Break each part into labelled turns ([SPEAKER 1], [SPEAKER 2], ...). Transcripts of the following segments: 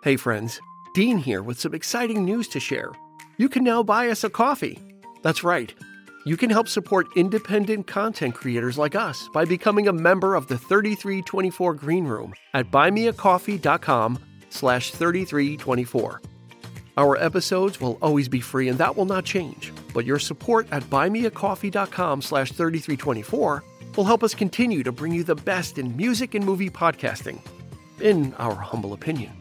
[SPEAKER 1] Hey, friends, Dean here with some exciting news to share. You can now buy us a coffee. That's right. You can help support independent content creators like us by becoming a member of the 3324 Green Room at buymeacoffee.com slash 3324. Our episodes will always be free and that will not change, but your support at buymeacoffee.com slash 3324 will help us continue to bring you the best in music and movie podcasting, in our humble opinion.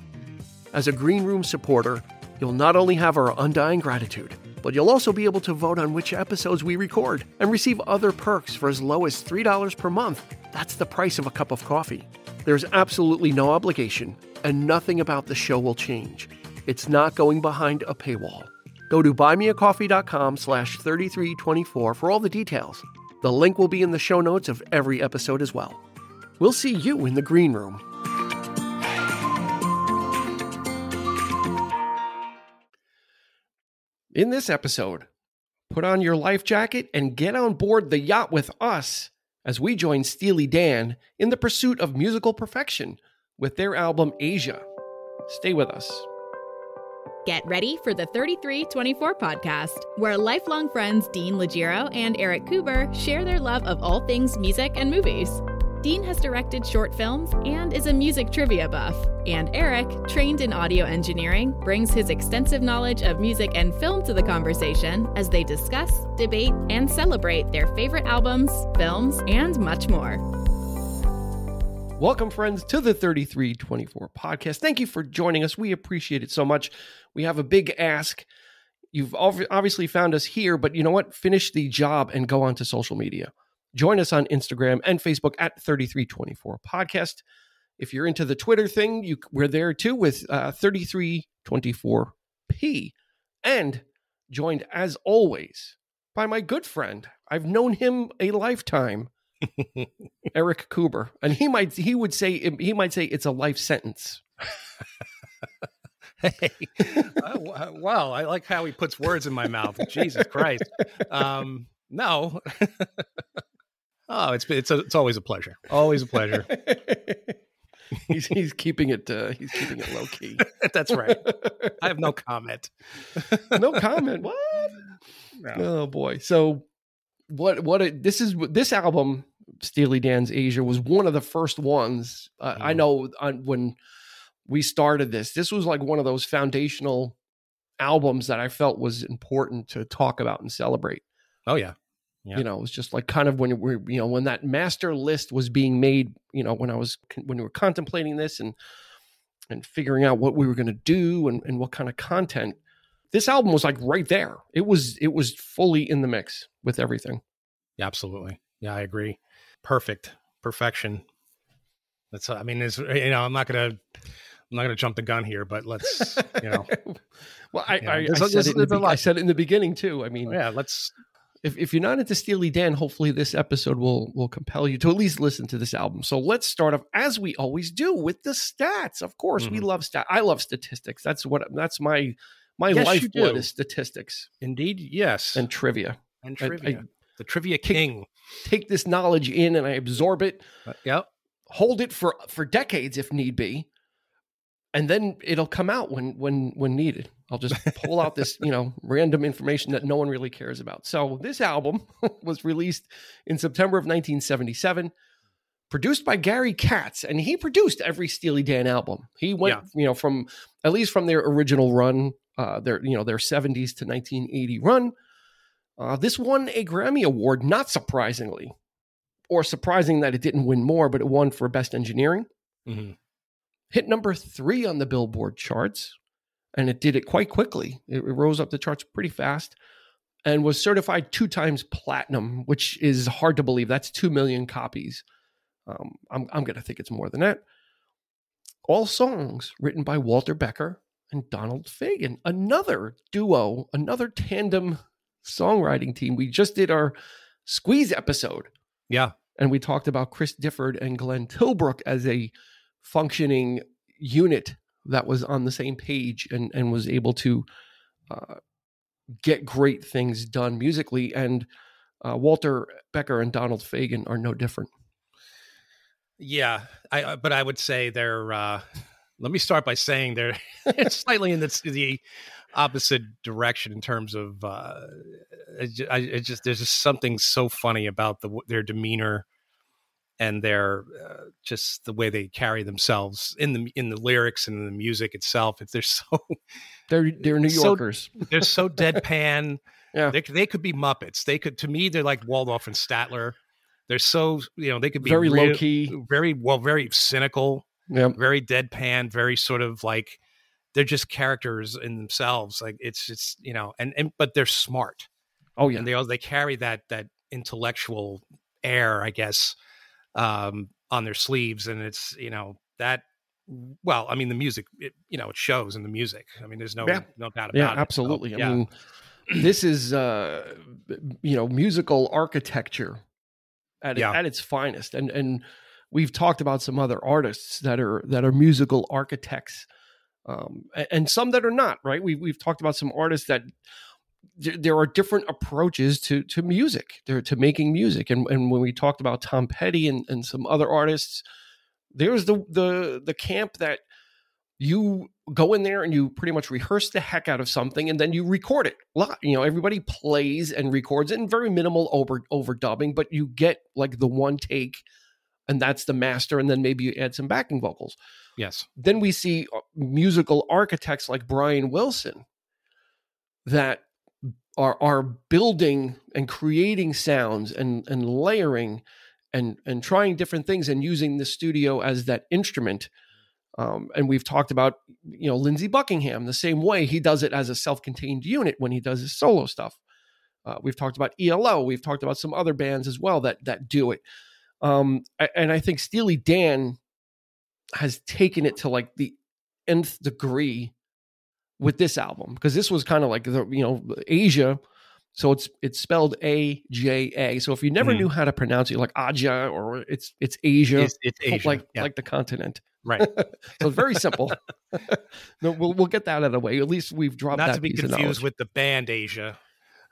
[SPEAKER 1] As a Green Room supporter, you'll not only have our undying gratitude, but you'll also be able to vote on which episodes we record and receive other perks for as low as $3 per month. That's the price of a cup of coffee. There's absolutely no obligation, and nothing about the show will change. It's not going behind a paywall. Go to buymeacoffee.com slash 3324 for all the details. The link will be in the show notes of every episode as well. We'll see you in the green room. In this episode, put on your life jacket and get on board the yacht with us as we join Steely Dan in the pursuit of musical perfection with their album Aja. Stay with us.
[SPEAKER 2] Get ready for the 3324 podcast, where lifelong friends Dean Legiro and Eric Kuber share their love of all things music and movies. Dean has directed short films and is a music trivia buff. And Eric, trained in audio engineering, brings his extensive knowledge of music and film to the conversation as they discuss, debate, and celebrate their favorite albums, films, and much more.
[SPEAKER 1] Welcome, friends, to the 3324 podcast. Thank you for joining us. We appreciate it so much. We have a big ask. You've obviously found us here, but you know what? Finish the job and go on to social media. Join us on Instagram and Facebook at 3324 podcast. If you're into the Twitter thing, you, we're there too with uh, 3324p. And joined as always by my good friend. I've known him a lifetime. Eric Kuber, and he might he would say he might say it's a life sentence.
[SPEAKER 3] hey, uh, wow! I like how he puts words in my mouth. Jesus Christ! Um, no, oh, it's it's a, it's always a pleasure. Always a pleasure.
[SPEAKER 1] he's he's keeping it uh, he's keeping it low key.
[SPEAKER 3] That's right. I have no comment.
[SPEAKER 1] no comment. What? No. Oh boy. So what what it, this is this album Steely Dan's Aja was one of the first ones uh, mm. I know on, when we started this. This was like one of those foundational albums that I felt was important to talk about and celebrate.
[SPEAKER 3] Oh yeah.
[SPEAKER 1] You know, it was just like kind of when we were, you know when that master list was being made. You know, when I was when we were contemplating this and and figuring out what we were going to do and, and what kind of content. This album was like right there. It was it was fully in the mix with everything.
[SPEAKER 3] Yeah, absolutely. Yeah, I agree. Perfect. Perfection. That's I mean, is eh, you know, I'm not gonna I'm not gonna jump the gun here, but let's you know.
[SPEAKER 1] well, I, I, I, said it the, I, said it in the beginning too. I mean, oh,
[SPEAKER 3] yeah, let's
[SPEAKER 1] if, if you're not into Steely Dan, hopefully this episode will will compel you to at least listen to this album. So let's start off as we always do with the stats. Of course, mm-hmm. we love stat. I love statistics. That's what that's my my yes, lifeblood is statistics.
[SPEAKER 3] Indeed, yes,
[SPEAKER 1] and trivia
[SPEAKER 3] and trivia. I, I the trivia king.
[SPEAKER 1] Take, take, this knowledge in and I absorb it.
[SPEAKER 3] Uh, yep.
[SPEAKER 1] Hold it for for decades if need be, and then it'll come out when when when needed. I'll just pull out this, you know, random information that no one really cares about. So this album was released in September of 1977, produced by Gary Katz, and he produced every Steely Dan album. He went, yeah. you know, from at least from their original run, uh, their you know their 70s to 1980 run. Uh, this won a Grammy Award, not surprisingly, or surprising that it didn't win more, but it won for Best Engineering. Mm-hmm. Hit number three on the Billboard charts, and it did it quite quickly. It, rose up the charts pretty fast and was certified two times platinum, which is hard to believe. That's 2 million copies. Um, I'm, I'm going to think it's more than that. All songs written by Walter Becker and Donald Fagen, another duo, another tandem songwriting team. We just did our squeeze episode.
[SPEAKER 3] Yeah.
[SPEAKER 1] And we talked about Chris Difford and Glenn Tilbrook as a functioning unit that was on the same page and, and was able to uh, get great things done musically. And uh, Walter Becker and Donald Fagen are no different.
[SPEAKER 3] Yeah, I, uh, but I would say they're uh, let me start by saying they're slightly in the, the opposite direction in terms of uh, just there's just something so funny about the their demeanor and their uh, just the way they carry themselves in the in the lyrics and in the music itself. If they're so
[SPEAKER 1] They're they're New
[SPEAKER 3] So-
[SPEAKER 1] Yorkers.
[SPEAKER 3] they're so deadpan.
[SPEAKER 1] Yeah.
[SPEAKER 3] they, they could be Muppets. They could to me they're like Waldorf and Statler. They're so you know they could be
[SPEAKER 1] very
[SPEAKER 3] real-
[SPEAKER 1] low key.
[SPEAKER 3] very well, very cynical
[SPEAKER 1] Yeah.
[SPEAKER 3] very deadpan, very sort of like they're just characters in themselves. Like it's it's you know, and and but they're smart
[SPEAKER 1] Oh yeah.
[SPEAKER 3] and they all they carry that that intellectual air, I guess, um, on their sleeves, and it's you know that. Well, I mean, the music, it, you know, it shows in the music. I mean, there's no
[SPEAKER 1] Yeah.
[SPEAKER 3] no doubt about
[SPEAKER 1] yeah,
[SPEAKER 3] it. So,
[SPEAKER 1] absolutely.
[SPEAKER 3] yeah.
[SPEAKER 1] I mean, this is uh, you know musical architecture at
[SPEAKER 3] Yeah.
[SPEAKER 1] at its finest, and and we've talked about some other artists that are that are musical architects, um, and some that are not. Right? We we've talked about some artists that there, there are different approaches to to music, there to making music, and and when we talked about Tom Petty and and some other artists, there's the the the camp that you go in there and you pretty much rehearse the heck out of something and then you record it Li- you know everybody plays and records it in very minimal over overdubbing but you get like the one take and that's the master and then maybe you add some backing vocals.
[SPEAKER 3] Yes,
[SPEAKER 1] then we see uh, musical architects like Brian Wilson that are are building and creating sounds and and layering and and trying different things and using the studio as that instrument. Um, and we've talked about you know Lindsey Buckingham the same way he does it as a self-contained unit when he does his solo stuff. Uh, we've talked about ELO. We've talked about some other bands as well that that do it. Um, and I think Steely Dan has taken it to like the nth degree with this album because this was kind of like the you know Aja, so it's it's spelled A J A. So if you never
[SPEAKER 3] Mhm.
[SPEAKER 1] knew how to pronounce it, like Aja or it's it's Asia,
[SPEAKER 3] it's, it's Asia,
[SPEAKER 1] like
[SPEAKER 3] yeah,
[SPEAKER 1] like the continent.
[SPEAKER 3] right.
[SPEAKER 1] So it's very simple. no, we'll we'll get that out of the way. At least we've dropped
[SPEAKER 3] Not
[SPEAKER 1] that
[SPEAKER 3] to be confused with the band Asia.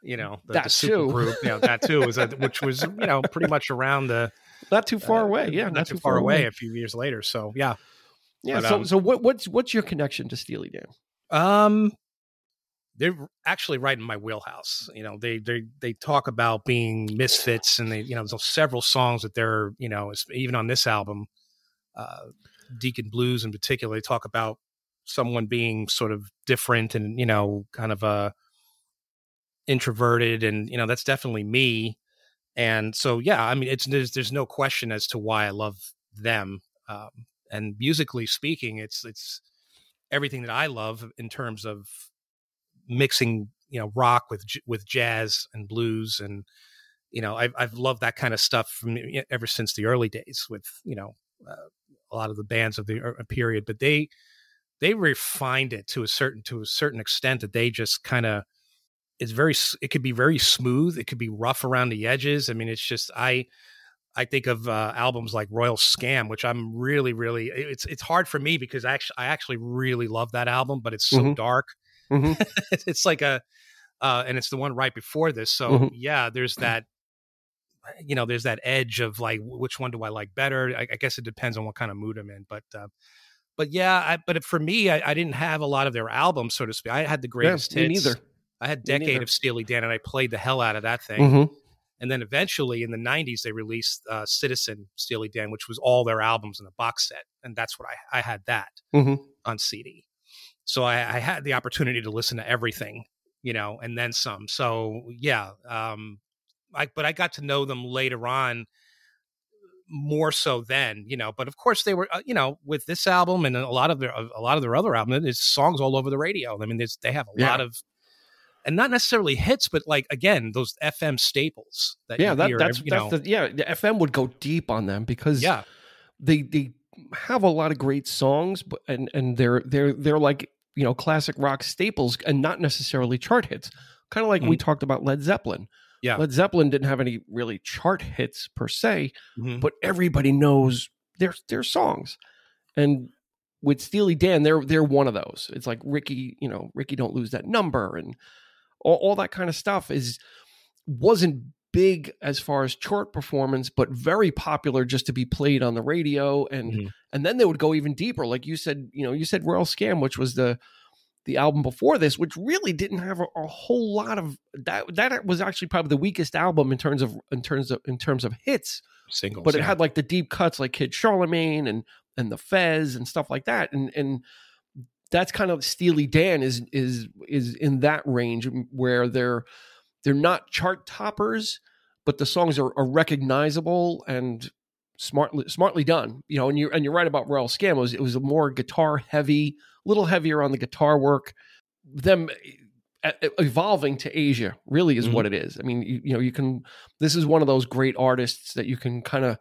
[SPEAKER 3] You know, the,
[SPEAKER 1] That
[SPEAKER 3] the super
[SPEAKER 1] too.
[SPEAKER 3] group. You know, that too was a, which was you know pretty much around the
[SPEAKER 1] not too far
[SPEAKER 3] uh,
[SPEAKER 1] away. Yeah,
[SPEAKER 3] not, too far away. A few years later. So yeah.
[SPEAKER 1] Yeah.
[SPEAKER 3] But,
[SPEAKER 1] so
[SPEAKER 3] um,
[SPEAKER 1] so what what's what's your connection to Steely Dan?
[SPEAKER 3] Um, they're actually right in my wheelhouse. You know, they they they talk about being misfits, and they you know there's several songs that they're you know even on this album, uh, Deacon Blues in particular, they talk about someone being sort of different and you know kind of uh introverted, and you know that's definitely me. And so yeah, I mean it's there's there's no question as to why I love them. Um, and musically speaking, it's it's everything that I love in terms of mixing, you know, rock with with jazz and blues, and you know, I've I've loved that kind of stuff from ever since the early days with you know uh, a lot of the bands of the er- period. But they they refined it to a certain to a certain extent that they just kind of it's very it could be very smooth, it could be rough around the edges. I mean, it's just I. I think of uh, albums like Royal Scam, which I'm really, really. It's it's hard for me because I actually I actually really love that album, but it's so
[SPEAKER 1] Mhm.
[SPEAKER 3] dark.
[SPEAKER 1] Mhm.
[SPEAKER 3] it's like a, uh, and it's the one right before this. So
[SPEAKER 1] Mhm.
[SPEAKER 3] yeah, there's that. You know, there's that edge of like, which one do I like better? I, I guess it depends on what kind of mood I'm in, but. Uh, but yeah, I, but for me, I, I didn't have a lot of their albums, so to speak. I had the greatest
[SPEAKER 1] me
[SPEAKER 3] hits.
[SPEAKER 1] neither.
[SPEAKER 3] I had Decade of Steely Dan, and I played the hell out of that thing. And then eventually in the 90s, they released uh, Citizen Steely Dan, which was all their albums in a box set. And that's what I, I had that
[SPEAKER 1] Mhm.
[SPEAKER 3] on CD. So I, I had the opportunity to listen to everything, you know, and then some. So yeah. Um, I, but I got to know them later on more so then, you know, but of course they were, uh, you know, with this album and a lot of their, a lot of their other albums, there's songs all over the radio. I mean, there's, they have a
[SPEAKER 1] Yeah.
[SPEAKER 3] lot of, and not necessarily hits, but like again, those FM staples that
[SPEAKER 1] Yeah, that,
[SPEAKER 3] hear,
[SPEAKER 1] that's
[SPEAKER 3] you
[SPEAKER 1] that's
[SPEAKER 3] know,
[SPEAKER 1] the yeah. The FM would go deep on them because
[SPEAKER 3] yeah,
[SPEAKER 1] they they have a lot of great songs, but and and they're they're they're like you know classic rock staples and not necessarily chart hits. Kind of like we talked about Led Zeppelin.
[SPEAKER 3] Mm-hmm. Yeah.
[SPEAKER 1] Led Zeppelin didn't have any really chart hits per se,
[SPEAKER 3] Mhm.
[SPEAKER 1] but everybody knows their their songs. And with Steely Dan, they're they're one of those. It's like Ricky, you know, Ricky don't lose that number and all, all that kind of stuff is wasn't big as far as chart performance, but very popular just to be played on the radio. And
[SPEAKER 3] Mhm.
[SPEAKER 1] and then they would go even deeper, like you said. You know, you said Royal Scam, which was the the album before this, which really didn't have a, a whole lot of that. That was actually probably the weakest album in terms of in terms of in terms of hits.
[SPEAKER 3] Singles,
[SPEAKER 1] But it
[SPEAKER 3] yeah.
[SPEAKER 1] had like the deep cuts, like Kid Charlemagne and and the Fez and stuff like that. And and that's kind of Steely Dan is is is in that range where they're they're not chart toppers, but the songs are, are recognizable and smartly smartly done. You know, and you and you're right about Royal Scam. It was it was a more guitar heavy, little heavier on the guitar work. Them e- evolving to Aja really is
[SPEAKER 3] Mhm.
[SPEAKER 1] what it is. I mean, you, you know, you can. This is one of those great artists that you can kind of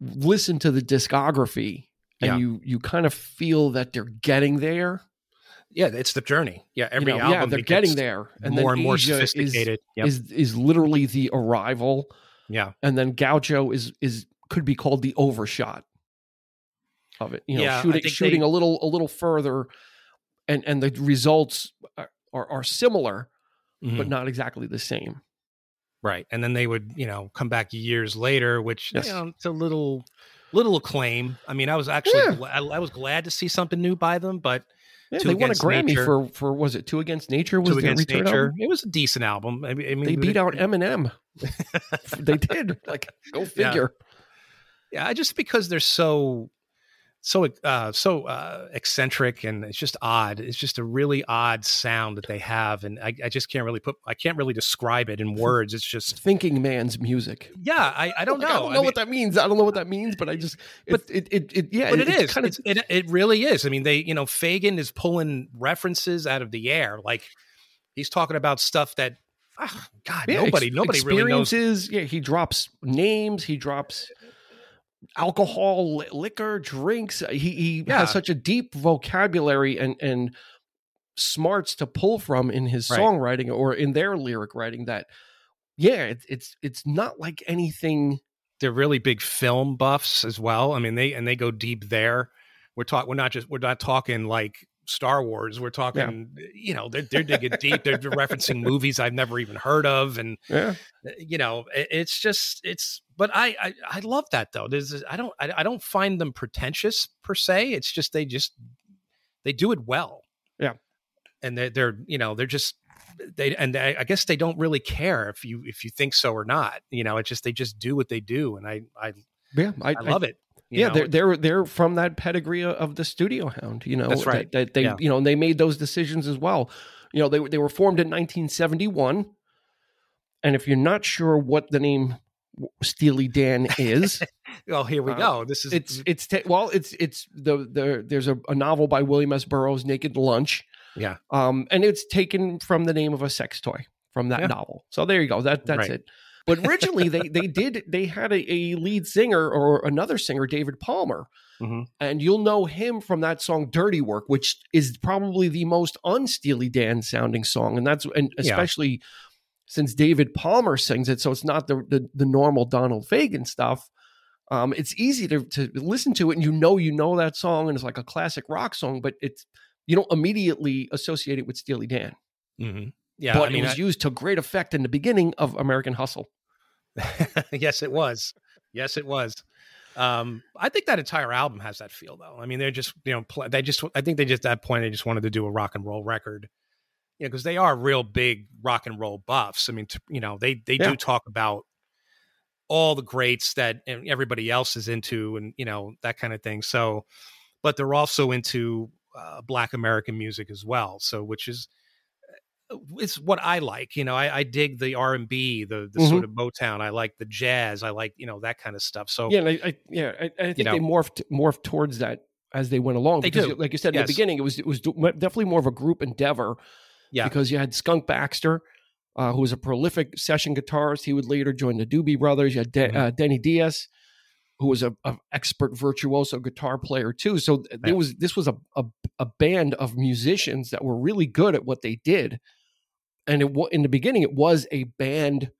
[SPEAKER 1] listen to the discography and
[SPEAKER 3] Yeah.
[SPEAKER 1] you you kind of feel that they're getting there.
[SPEAKER 3] yeah, it's the journey. Yeah,
[SPEAKER 1] You
[SPEAKER 3] every
[SPEAKER 1] know,
[SPEAKER 3] album
[SPEAKER 1] yeah, they're getting there, and
[SPEAKER 3] more
[SPEAKER 1] then
[SPEAKER 3] and more
[SPEAKER 1] Aja is-
[SPEAKER 3] sophisticated. Yep.
[SPEAKER 1] Is is literally the arrival,
[SPEAKER 3] yeah,
[SPEAKER 1] and then Gaucho is is could be called the overshot of it. You know,
[SPEAKER 3] Yeah,
[SPEAKER 1] shooting shooting
[SPEAKER 3] they-
[SPEAKER 1] a little a little further, and and the results are are, are similar, but
[SPEAKER 3] Mhm.
[SPEAKER 1] not exactly the same.
[SPEAKER 3] right. And then they would, you know, come back years later, which
[SPEAKER 1] Yes.
[SPEAKER 3] you know, it's a little little acclaim. I mean, I was actually
[SPEAKER 1] Yeah.
[SPEAKER 3] gla- I, I was glad to see something new by them, but
[SPEAKER 1] Yeah, they won a Grammy
[SPEAKER 3] Nature.
[SPEAKER 1] for for was it Two Against Nature? Was
[SPEAKER 3] Two Against Nature,
[SPEAKER 1] album?
[SPEAKER 3] it was a decent album. I mean, I mean,
[SPEAKER 1] They beat out Eminem. they did. Like, go figure.
[SPEAKER 3] yeah, I just because they're so so uh so uh eccentric and it's just odd. It's just a really odd sound that they have, and I, I just can't really put I can't really describe it in words. It's just
[SPEAKER 1] Thinking man's music.
[SPEAKER 3] yeah, I, I don't
[SPEAKER 1] Like,
[SPEAKER 3] know.
[SPEAKER 1] I don't know what that means. I don't know what that means, but I just. But it, it, it, yeah.
[SPEAKER 3] but it
[SPEAKER 1] it's kind of.
[SPEAKER 3] It, it really is. I mean, they you know Fagen is pulling references out of the air, like he's talking about stuff that ah, God
[SPEAKER 1] yeah,
[SPEAKER 3] nobody
[SPEAKER 1] ex-
[SPEAKER 3] nobody really knows.
[SPEAKER 1] experiences. Yeah, he drops names. He drops alcohol, li- liquor, drinks. Uh, he he
[SPEAKER 3] Yeah.
[SPEAKER 1] has such a deep vocabulary and and smarts to pull from in his
[SPEAKER 3] Right.
[SPEAKER 1] songwriting or in their lyric writing. That yeah, it's it's it's not like anything.
[SPEAKER 3] They're really big film buffs as well. I mean, they and they go deep there. We're talking. We're not just. We're not talking like Star Wars. We're talking. You know, they're they're digging deep. They're referencing movies I've never even heard of, and
[SPEAKER 1] Yeah, uh,
[SPEAKER 3] you know, it- it's just it's. But I I, I love that though. There's I don't I, I don't find them pretentious per se. It's just they just they do it well.
[SPEAKER 1] Yeah.
[SPEAKER 3] and they're they're you know they're just they and I, I guess they don't really care if you if you think so or not. You know, it's just they just do what they do, and I I
[SPEAKER 1] yeah. I,
[SPEAKER 3] I love it.
[SPEAKER 1] Yeah,
[SPEAKER 3] know?
[SPEAKER 1] they're they're they're from that pedigree of the studio hound. You know,
[SPEAKER 3] That's right.
[SPEAKER 1] That, that they
[SPEAKER 3] Yeah.
[SPEAKER 1] you know and they made those decisions as well. You know, they they were formed in 1971, and if you're not sure what the name Steely Dan is,
[SPEAKER 3] well, here we
[SPEAKER 1] uh,
[SPEAKER 3] go. This is
[SPEAKER 1] it's it's ta- well, it's it's the the there's a, a novel by William S. Burroughs, Naked Lunch.
[SPEAKER 3] Yeah.
[SPEAKER 1] um, and it's taken from the name of a sex toy from that
[SPEAKER 3] Yeah.
[SPEAKER 1] novel. So there you go. That that's
[SPEAKER 3] Right.
[SPEAKER 1] it. But originally, they they did they had a, a lead singer or another singer, David Palmer,
[SPEAKER 3] Mhm.
[SPEAKER 1] and you'll know him from that song "Dirty Work," which is probably the most unsteely Dan sounding song, and that's and
[SPEAKER 3] Yeah.
[SPEAKER 1] especially since David Palmer sings it, so it's not the the, the normal Donald Fagen stuff. Um, it's easy to to listen to it, and you know you know that song, and it's like a classic rock song, but it's you don't immediately associate it with Steely Dan.
[SPEAKER 3] Mhm. Yeah.
[SPEAKER 1] but
[SPEAKER 3] I mean,
[SPEAKER 1] it was used to great effect in the beginning of American Hustle.
[SPEAKER 3] Yes, it was. Yes, it was. Um, I think that entire album has that feel, though. I mean, they're just you know pl- they just I think they just at that point they just wanted to do a rock and roll record. You know, because they are real big rock and roll buffs. I mean, t- you know, they they
[SPEAKER 1] Yeah.
[SPEAKER 3] do talk about all the greats that everybody else is into, and you know that kind of thing. So, but they're also into uh, Black American music as well. So, which is it's what I like. You know, I, I dig the R and B, the the
[SPEAKER 1] Mhm.
[SPEAKER 3] sort of Motown. I like the jazz. I like you know that kind of stuff. So
[SPEAKER 1] Yeah, I, I yeah, I, I think
[SPEAKER 3] know.
[SPEAKER 1] they morphed morphed towards that as they went along.
[SPEAKER 3] They
[SPEAKER 1] because,
[SPEAKER 3] do.
[SPEAKER 1] like you said in
[SPEAKER 3] Yes.
[SPEAKER 1] the beginning, it was it was definitely more of a group endeavor.
[SPEAKER 3] Yeah.
[SPEAKER 1] because you had Skunk Baxter, uh, who was a prolific session guitarist. He would later join the Doobie Brothers. You had De-
[SPEAKER 3] Mhm.
[SPEAKER 1] uh, Denny Diaz, who was a, a expert virtuoso guitar player too. So
[SPEAKER 3] Yeah.
[SPEAKER 1] there was this was a, a a band of musicians that were really good at what they did, and it in the beginning it was a band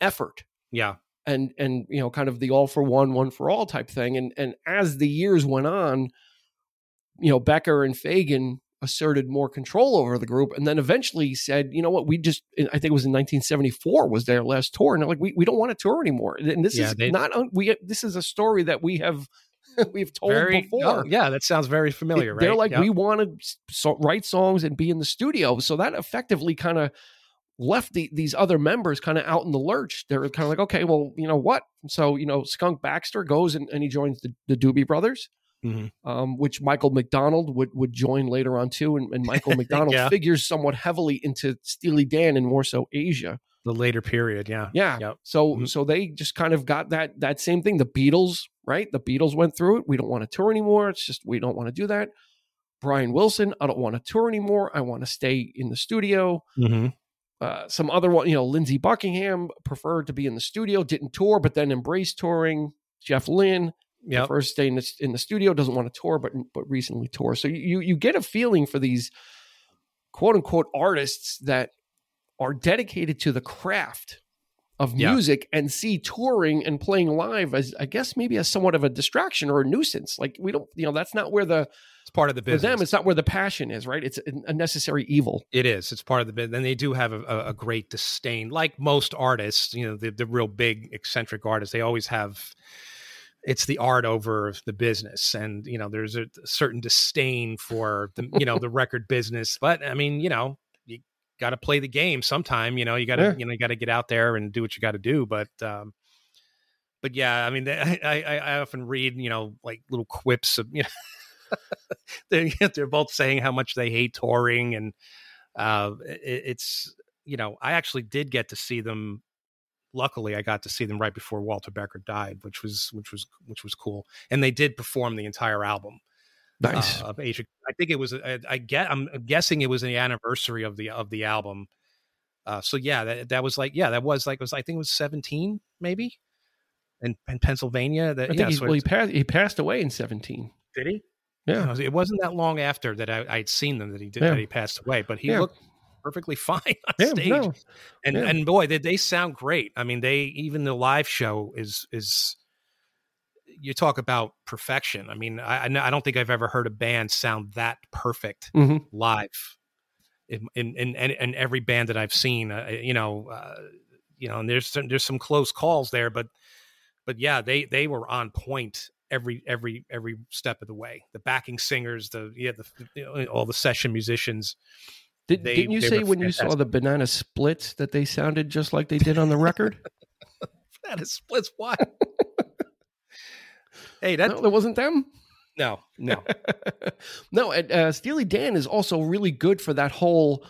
[SPEAKER 1] effort
[SPEAKER 3] yeah,
[SPEAKER 1] and and you know kind of the all for one one for all type thing and and as the years went on you know becker and fagen asserted more control over the group and then eventually said, you know what, we just, eh, I think it was in 1974 was their last tour. And they're like, we, we don't want to tour anymore. And this
[SPEAKER 3] Yeah,
[SPEAKER 1] is
[SPEAKER 3] they-
[SPEAKER 1] not, we, this is a story that we have, we've told
[SPEAKER 3] Very,
[SPEAKER 1] before.
[SPEAKER 3] oh, yeah, that sounds very familiar,
[SPEAKER 1] It-
[SPEAKER 3] right?
[SPEAKER 1] They're like,
[SPEAKER 3] Yep.
[SPEAKER 1] we want to so, write songs and be in the studio. So that effectively kind of left the, these other members kind of out in the lurch. They're kind of like, okay, well, you know what? So, you know, Skunk Baxter goes and, and he joins the, the Doobie Brothers,
[SPEAKER 3] Mhm.
[SPEAKER 1] um, which Michael McDonald would, would join later on too. And, and Michael McDonald
[SPEAKER 3] Yeah.
[SPEAKER 1] figures somewhat heavily into Steely Dan and more so Aja.
[SPEAKER 3] the later period, yeah.
[SPEAKER 1] Yeah.
[SPEAKER 3] Yep.
[SPEAKER 1] So
[SPEAKER 3] Mhm.
[SPEAKER 1] so they just kind of got that that same thing. The Beatles, right? The Beatles went through it. We don't want to tour anymore. It's just we don't want to do that. Brian Wilson, I don't want to tour anymore. I want to stay in the studio.
[SPEAKER 3] Mm-hmm.
[SPEAKER 1] Uh, some other one, you know, Lindsey Buckingham preferred to be in the studio, didn't tour, but then embraced touring. Jeff Lynne
[SPEAKER 3] Yep.
[SPEAKER 1] prefers to stay in the, in the studio, doesn't want to tour, but but recently tour. So you you get a feeling for these quote unquote artists that are dedicated to the craft of
[SPEAKER 3] Yeah.
[SPEAKER 1] music and see touring and playing live as I guess maybe as somewhat of a distraction or a nuisance. Like we don't, you know, that's not where the
[SPEAKER 3] It's part of the
[SPEAKER 1] for
[SPEAKER 3] business.
[SPEAKER 1] them it's not where the passion is, right? It's a, necessary evil.
[SPEAKER 3] It is. It's part of the bit. And they do have a, a, a great disdain, like most artists. You know, the the real big eccentric artists. They always have. It's the art over the business, and you know, there's a certain disdain for the you know the record business. But I mean, you know, you got to play the game sometime. You know, you got to
[SPEAKER 1] Yeah.
[SPEAKER 3] you know you got to get out there and do what you got to do. But um, but yeah, I mean, I, I I often read you know like little quips of you know. they're, they're both saying how much they hate touring and uh it, it's you know i actually did get to see them luckily i got to see them right before walter becker died which was which was which was cool and they did perform the entire album
[SPEAKER 1] Nice.
[SPEAKER 3] uh, of Aja i think it was I, I get i'm guessing it was the anniversary of the of the album uh so yeah that, that was like yeah that was like it was i think it was 17 maybe in, in pennsylvania that
[SPEAKER 1] I think
[SPEAKER 3] yeah,
[SPEAKER 1] he,
[SPEAKER 3] so
[SPEAKER 1] well, he passed he passed away in 17.
[SPEAKER 3] did he
[SPEAKER 1] Yeah.
[SPEAKER 3] it wasn't that long after that I, I'd seen them that he did
[SPEAKER 1] Yeah.
[SPEAKER 3] that he passed away, but he
[SPEAKER 1] Yeah.
[SPEAKER 3] looked perfectly fine on
[SPEAKER 1] Yeah,
[SPEAKER 3] stage.
[SPEAKER 1] no.
[SPEAKER 3] and
[SPEAKER 1] yeah.
[SPEAKER 3] and boy, they, they sound great. I mean, they even the live show is is you talk about perfection. I mean, I I don't think I've ever heard a band sound that perfect
[SPEAKER 1] Mhm.
[SPEAKER 3] live. In in in, in, in every band that I've seen, uh, you know, uh, you know, and there's some, there's some close calls there, but but yeah, they they were on point every every every step of the way. The backing singers, the yeah, the you know, all the session musicians.
[SPEAKER 1] Did,
[SPEAKER 3] They-
[SPEAKER 1] didn't you say when you saw the banana splits that they sounded just like they did on the record?
[SPEAKER 3] That is splits. What? hey, that
[SPEAKER 1] no, it wasn't them.
[SPEAKER 3] no no.
[SPEAKER 1] no, and, uh, Steely Dan is also really good for that whole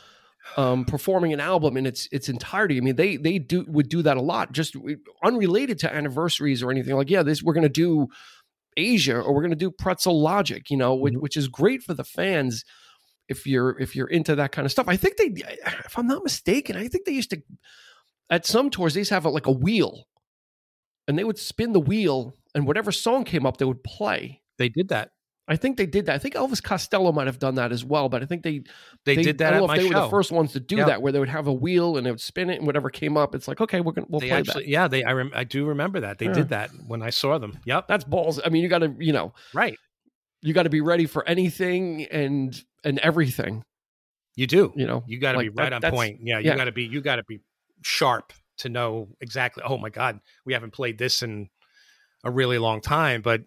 [SPEAKER 1] um, performing an album in its its entirety. I mean, they they do would do that a lot, just unrelated to anniversaries or anything. Like, yeah, this we're going to do Aja or we're going to do Pretzel Logic, you know, which,
[SPEAKER 3] Mhm.
[SPEAKER 1] which is great for the fans if you're if you're into that kind of stuff. I think they, if I'm not mistaken, I think they used to at some tours they used to have like a wheel, and they would spin the wheel, and whatever song came up, they would play.
[SPEAKER 3] They did that.
[SPEAKER 1] I think they did that. I think Elvis Costello might have done that as well, but I think they
[SPEAKER 3] They, did that
[SPEAKER 1] I don't know
[SPEAKER 3] my
[SPEAKER 1] if they
[SPEAKER 3] show.
[SPEAKER 1] were the first ones to do
[SPEAKER 3] Yeah.
[SPEAKER 1] that, where they would have a wheel and they would spin it, and whatever came up, it's like okay, we're gonna we'll
[SPEAKER 3] they
[SPEAKER 1] play
[SPEAKER 3] actually,
[SPEAKER 1] that.
[SPEAKER 3] yeah, they I rem, I do remember that they
[SPEAKER 1] Yeah.
[SPEAKER 3] did that when I saw them. Yep,
[SPEAKER 1] That's balls. I mean, you got to you know
[SPEAKER 3] right.
[SPEAKER 1] you got to be ready for anything and and everything.
[SPEAKER 3] You do.
[SPEAKER 1] You know,
[SPEAKER 3] You got to
[SPEAKER 1] Like,
[SPEAKER 3] be right
[SPEAKER 1] that-
[SPEAKER 3] on point. Yeah, you
[SPEAKER 1] yeah.
[SPEAKER 3] got to be. You got to be sharp to know exactly. Oh my God, we haven't played this in a really long time, but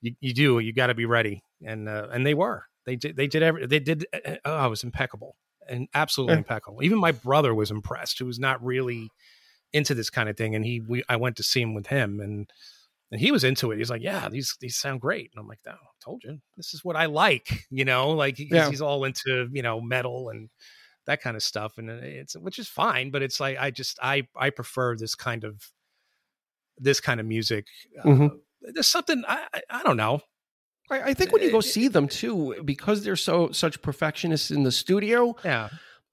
[SPEAKER 3] you, you do. You got to be ready, and uh, and they were. They did. They did. Every. They did. uh, Oh, it was impeccable and absolutely
[SPEAKER 1] Yeah.
[SPEAKER 3] impeccable. Even my brother was impressed, who was not really into this kind of thing, and he. We. I went to see him with him, and and he was into it. He's like, "Yeah, these these sound great." And I'm like, "No, I told you, this is what I like." You know, like
[SPEAKER 1] Yeah.
[SPEAKER 3] he's all into you know metal and that kind of stuff, and it's which is fine. But it's like I just I I prefer this kind of this kind of music. Uh,
[SPEAKER 1] Mhm.
[SPEAKER 3] there's something I, I I don't know.
[SPEAKER 1] I, I think when you go
[SPEAKER 3] Uh,
[SPEAKER 1] see them too, because they're so such perfectionists in the studio,
[SPEAKER 3] Yeah,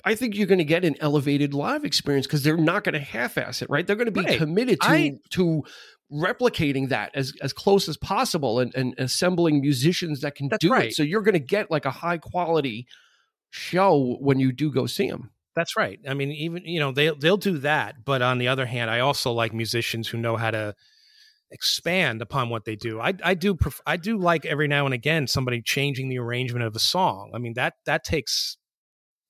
[SPEAKER 1] I think you're going to get an elevated live experience because they're not going to half-ass it, right? They're going to be
[SPEAKER 3] Right.
[SPEAKER 1] committed to
[SPEAKER 3] I-
[SPEAKER 1] to replicating that as as close as possible and, and assembling musicians that can
[SPEAKER 3] That's
[SPEAKER 1] do it. So you're going to get like a high quality show when you do go see them.
[SPEAKER 3] That's right. I mean, even you know they they'll do that, but on the other hand, I also like musicians who know how to expand upon what they do. I I do pref- I do like every now and again somebody changing the arrangement of a song. I mean that that takes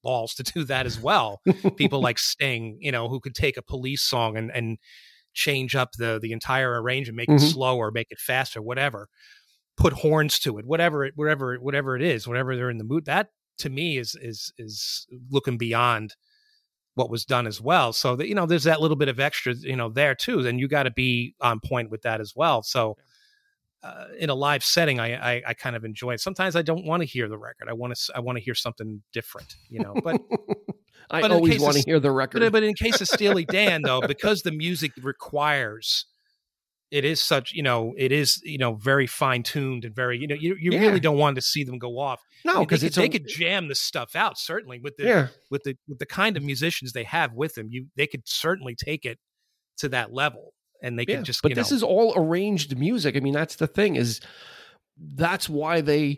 [SPEAKER 3] balls to do that as well. People like Sting, you know, who could take a police song and and change up the the entire arrangement, make mm-hmm. it slower, make it faster, whatever. Put horns to it, whatever it whatever whatever it is, whatever they're in the mood. That to me is is is looking beyond what was done as well. So that you know, there's that little bit of extra, you know, there too. Then you got to be on point with that as well. So uh, in a live setting, I, I, I kind of enjoy it. Sometimes I don't want to hear the record. I want to I want to hear something different, you know. But
[SPEAKER 1] I but always want to hear the record.
[SPEAKER 3] But, but in case of Steely Dan, though, because the music requires it is such you know it is you know very fine tuned and very you know you, you yeah. really don't want to see them go off
[SPEAKER 1] no because
[SPEAKER 3] they, they could jam the stuff out certainly with the yeah. with the with the kind of musicians they have with them you they could certainly take it to that level and they yeah. could just
[SPEAKER 1] but this
[SPEAKER 3] know.
[SPEAKER 1] is all arranged music i mean that's the thing is that's why they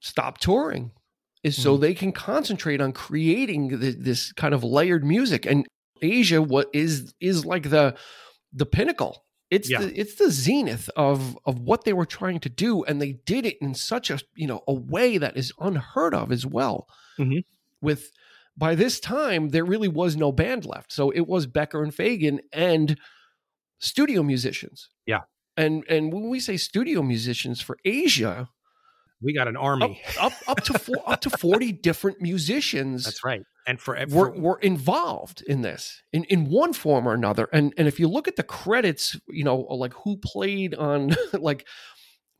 [SPEAKER 1] stop touring is mm-hmm. so they can concentrate on creating the, this kind of layered music and Aja what is is like the the pinnacle it's yeah. the it's the zenith of of what they were trying to do, and they did it in such a you know a way that is unheard of as well. Mm-hmm. With by this time, there really was no band left, so it was Becker and Fagen and studio musicians.
[SPEAKER 3] Yeah,
[SPEAKER 1] and and when we say studio musicians for Aja,
[SPEAKER 3] we got an army
[SPEAKER 1] up up, up to four, up to forty different musicians.
[SPEAKER 3] That's right, and for,
[SPEAKER 1] for were, were involved in this in in one form or another. And and if you look at the credits, you know, like who played on like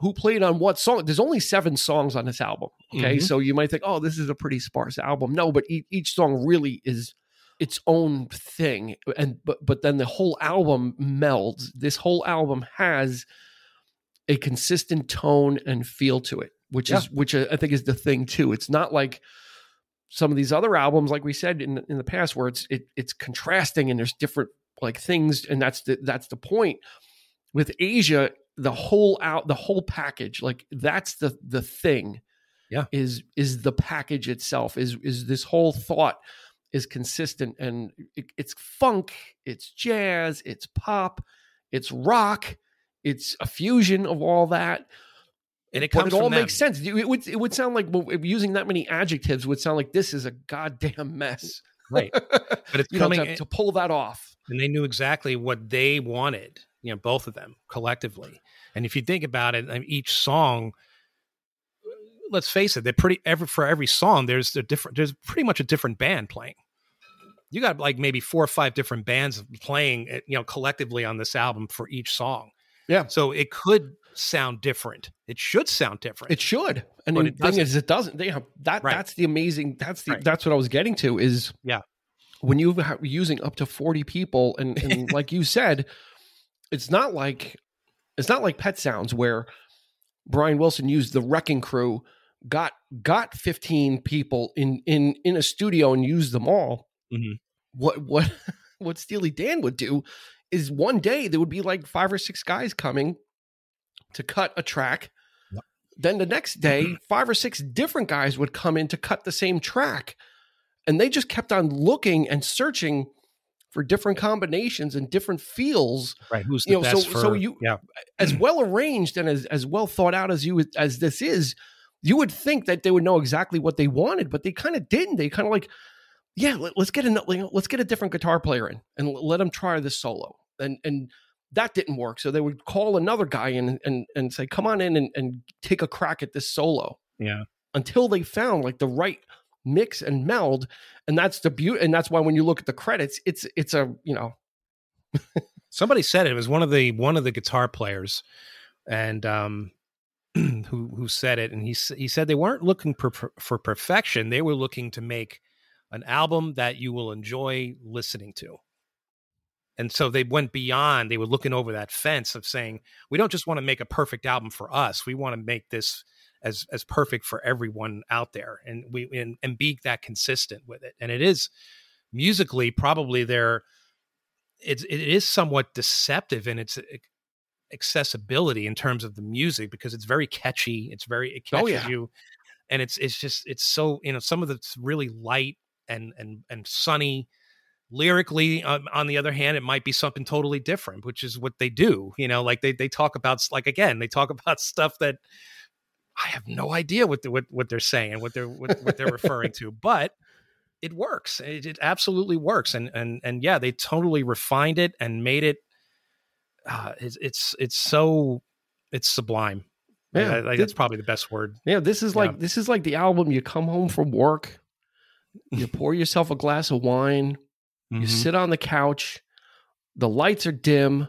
[SPEAKER 1] who played on what song. There's only seven songs on this album. Okay, mm-hmm. so you might think, oh, this is a pretty sparse album. No, but each, each song really is its own thing and but but then the whole album melds this whole album has a consistent tone and feel to it which yeah. is which uh, I think is the thing too. It's not like some of these other albums, like we said in in the past, where it's it, it's contrasting and there's different like things, and that's the that's the point. With Aja, the whole out the whole package, like that's the the thing.
[SPEAKER 3] Yeah,
[SPEAKER 1] is is the package itself is is this whole thought is consistent and it, it's funk, it's jazz, it's pop, it's rock, it's a fusion of all that
[SPEAKER 3] and it comes.
[SPEAKER 1] But it all makes sense. It would it would sound like well, using that many adjectives would sound like this is a goddamn mess.
[SPEAKER 3] Right, but it's coming
[SPEAKER 1] know, to, to, pull that off.
[SPEAKER 3] And they knew exactly what they wanted. You know, both of them collectively. And if you think about it, each song. Let's face it; they're pretty. Every for every song, there's a different. There's pretty much a different band playing. You got like maybe four or five different bands playing, eh, you know, collectively on this album for each song.
[SPEAKER 1] Yeah.
[SPEAKER 3] So it could sound different. It should sound different.
[SPEAKER 1] It should. And but the thing doesn't. is, it doesn't. They have that. Right. That's the amazing. That's the. Right. That's what I was getting to. Is
[SPEAKER 3] yeah.
[SPEAKER 1] When you're using up to forty people, and, and like you said, it's not like it's not like Pet Sounds where Brian Wilson used the Wrecking Crew, got got fifteen people in in in a studio and used them all. Mm-hmm. What what what Steely Dan would do is one day there would be like five or six guys coming to cut a track. Yep. Then the next day, mm-hmm. five or six different guys would come in to cut the same track. And they just kept on looking and searching for different combinations and different feels.
[SPEAKER 3] Right. Who's the you know, best so, for,
[SPEAKER 1] so you yeah. as well arranged and as, as well thought out as you as this is, you would think that they would know exactly what they wanted, but they kind of didn't. They kind of like, yeah, let, us get a let's get a different guitar player in and let them try this solo. And and that didn't work. So they would call another guy in and, and say, come on in and, and take a crack at this solo.
[SPEAKER 3] Yeah.
[SPEAKER 1] Until they found like the right mix and meld. And that's the beauty. And that's why when you look at the credits, it's, it's a, you know,
[SPEAKER 3] somebody said it. it was one of the, one of the guitar players and, um, who, who said it. And he, he said they weren't looking for, for perfection. They were looking to make an album that you will enjoy listening to and so they went beyond they were looking over that fence of saying we don't just want to make a perfect album for us we want to make this as as perfect for everyone out there and we and, and be that consistent with it and it is musically probably there it's it is somewhat deceptive in its accessibility in terms of the music because it's very catchy it's very it oh, catches oh, yeah. you and it's it's just it's so you know some of it's really light and and and sunny lyrically um, on the other hand it might be something totally different which is what they do you know like they, they talk about like again they talk about stuff that i have no idea what the, what, what they're saying what they're what, what they're referring to but it works. It, it, absolutely works and and and yeah they totally refined it and made it uh, it's it's it's so it's sublime. Yeah I, I, that's probably the best word.
[SPEAKER 1] Yeah this is like yeah. this is like the album you come home from work you pour yourself a glass of wine Mm-hmm. You sit on the couch, the lights are dim,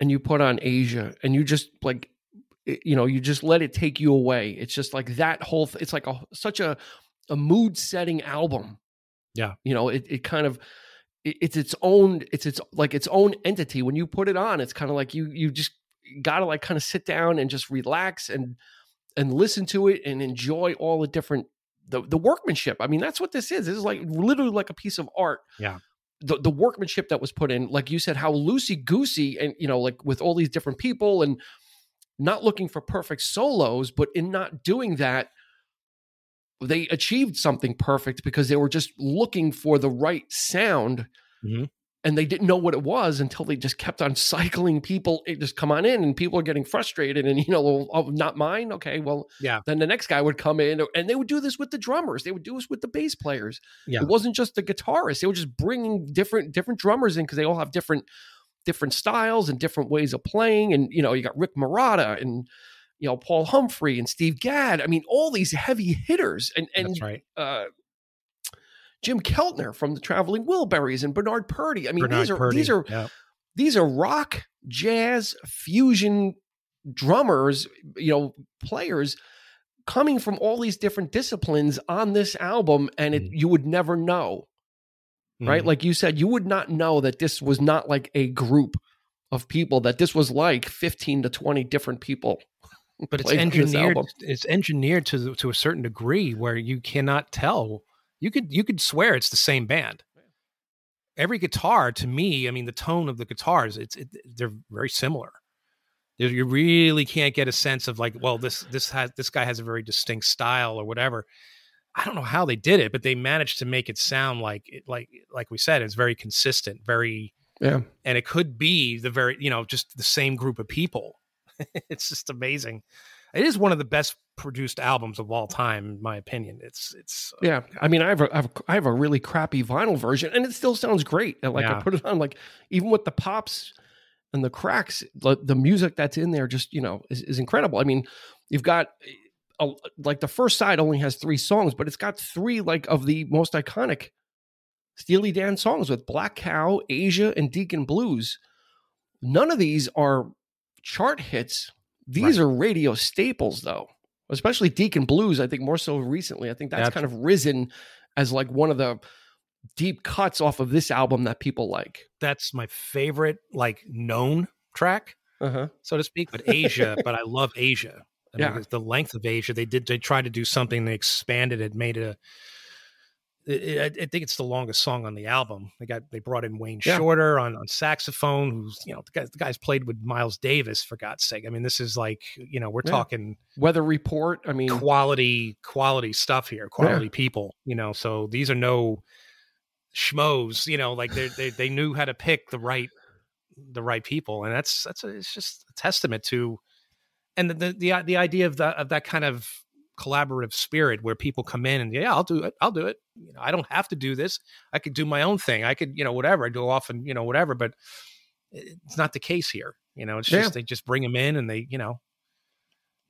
[SPEAKER 1] and you put on Aja, and you just like, you know, you just let it take you away. It's just like that whole. Th- it's like a such a a mood setting album.
[SPEAKER 3] Yeah,
[SPEAKER 1] you know, it it kind of it's its own it's its like its own entity when you put it on it's kind of like you you just gotta like kind of sit down and just relax and and listen to it and enjoy all the different the the workmanship. I mean, that's what this is. This is like literally like a piece of art.
[SPEAKER 3] Yeah.
[SPEAKER 1] The, the workmanship that was put in, like you said, how loosey goosey and you know, like with all these different people and not looking for perfect solos, but in not doing that, they achieved something perfect because they were just looking for the right sound. Mm-hmm and they didn't know what it was until they just kept on cycling people it just come on in and people are getting frustrated and you know oh, not mine? Okay well
[SPEAKER 3] yeah.
[SPEAKER 1] then the next guy would come in and they would do this with the drummers they would do this with the bass players.
[SPEAKER 3] Yeah.
[SPEAKER 1] it wasn't just the guitarists they were just bringing different different drummers in because they all have different different styles and different ways of playing and you know you got rick marotta and you know paul humphrey and steve gadd. I mean all these heavy hitters and and
[SPEAKER 3] That's right.
[SPEAKER 1] uh Jim Keltner from the Traveling Wilburys and Bernard Purdie. I mean,
[SPEAKER 3] Bernard
[SPEAKER 1] these are
[SPEAKER 3] Purdie,
[SPEAKER 1] these are
[SPEAKER 3] yeah.
[SPEAKER 1] these are rock, jazz, fusion drummers, you know, players coming from all these different disciplines on this album, and it, mm. you would never know, right? Mm. Like you said, you would not know that this was not like a group of people; that this was like fifteen to twenty different people.
[SPEAKER 3] But it's engineered. It's engineered to to a certain degree where you cannot tell you could you could swear it's the same band. Every guitar, to me, I mean, the tone of the guitars, it's it, they're very similar. You really can't get a sense of like, well, this this has this guy has a very distinct style or whatever. I don't know how they did it, but they managed to make it sound like like like we said, it's very consistent, very
[SPEAKER 1] yeah.
[SPEAKER 3] And it could be the very you know just the same group of people. it's just amazing it is one of the best produced albums of all time, in my opinion. It's it's
[SPEAKER 1] uh, yeah. I mean, I have, a, I have a, I have a really crappy vinyl version, and it still sounds great. And like yeah. I put it on, like even with the pops and the cracks, the, the music that's in there just you know is, is incredible. I mean, you've got a, like the first side only has three songs, but it's got three like of the most iconic Steely Dan songs with Black Cow, Aja, and Deacon Blues. None of these are chart hits these right. are radio staples, though, especially Deacon Blues. I think more so recently. I think that's, kind of risen as like one of the deep cuts off of this album that people like.
[SPEAKER 3] That's my favorite, like known track, uh-huh. so to speak. But Aja, but I love Aja. I yeah, mean, the length of Aja. They did. They tried to do something. They expanded it, made it a I think it's the longest song on the album. They got they brought in Wayne yeah. Shorter on, on saxophone, who's you know the guys the guys played with Miles Davis for God's sake. I mean, this is like you know we're yeah. talking
[SPEAKER 1] weather report. I mean,
[SPEAKER 3] quality quality stuff here, quality yeah. people. You know, so these are no schmoes. You know, like they they they knew how to pick the right the right people, and that's that's a, it's just a testament to and the the the, the idea of that of that kind of collaborative spirit where people come in and yeah i'll do it i'll do it. You know i don't have to do this. I could do my own thing. I could you know whatever. I go off and you know whatever. But it's not the case here. You know it's just they just bring them in and they you know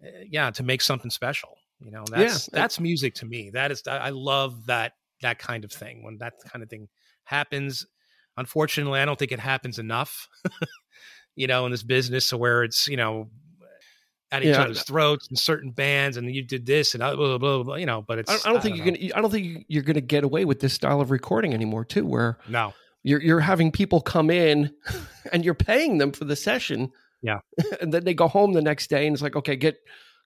[SPEAKER 3] eh, yeah to make something special. You know that's yeah. that's music to me. That is i love that that kind of thing. When that kind of thing happens unfortunately i don't think it happens enough you know in this business so where it's you know at each yeah. other's throats and certain bands, and you did this and blah, blah, blah, blah you know. But it's
[SPEAKER 1] I, I don't think you're gonna I don't think you're gonna get away with this style of recording anymore, too. Where
[SPEAKER 3] no,
[SPEAKER 1] you're you're having people come in and you're paying them for the session,
[SPEAKER 3] yeah,
[SPEAKER 1] and then they go home the next day and it's like, okay, get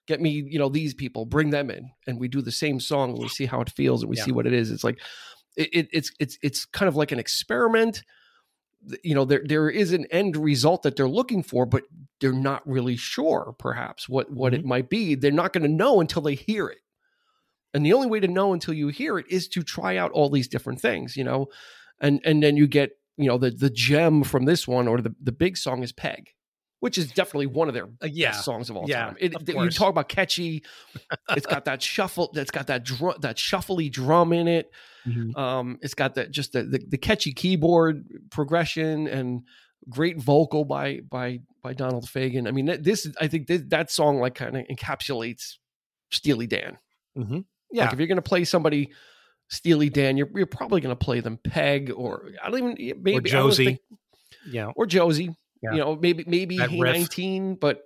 [SPEAKER 1] get me you know these people, bring them in, and we do the same song and we see how it feels and we yeah. see what it is. It's like it, it, it's it's it's kind of like an experiment you know there there is an end result that they're looking for but they're not really sure perhaps what what mm-hmm. it might be they're not going to know until they hear it and the only way to know until you hear it is to try out all these different things you know and and then you get you know the the gem from this one or the the big song is Peg, which is definitely one of their
[SPEAKER 3] Uh, yeah.
[SPEAKER 1] best songs of all
[SPEAKER 3] Yeah,
[SPEAKER 1] time. It,
[SPEAKER 3] of
[SPEAKER 1] you talk about catchy. It's got that shuffle. That's got that drum, that shuffly drum in it. Um, it's got that just the, the the catchy keyboard progression and great vocal by by by Donald Fagen. I mean, this I think this, that song like kind of encapsulates Steely Dan.
[SPEAKER 3] Mhm. Yeah.
[SPEAKER 1] Like if you're going to play somebody Steely Dan, you're you're probably going to play them Peg or I don't even maybe don't
[SPEAKER 3] Josie.
[SPEAKER 1] think-
[SPEAKER 3] yeah.
[SPEAKER 1] or Josie.
[SPEAKER 3] Yeah.
[SPEAKER 1] You know, maybe maybe Hey 19, but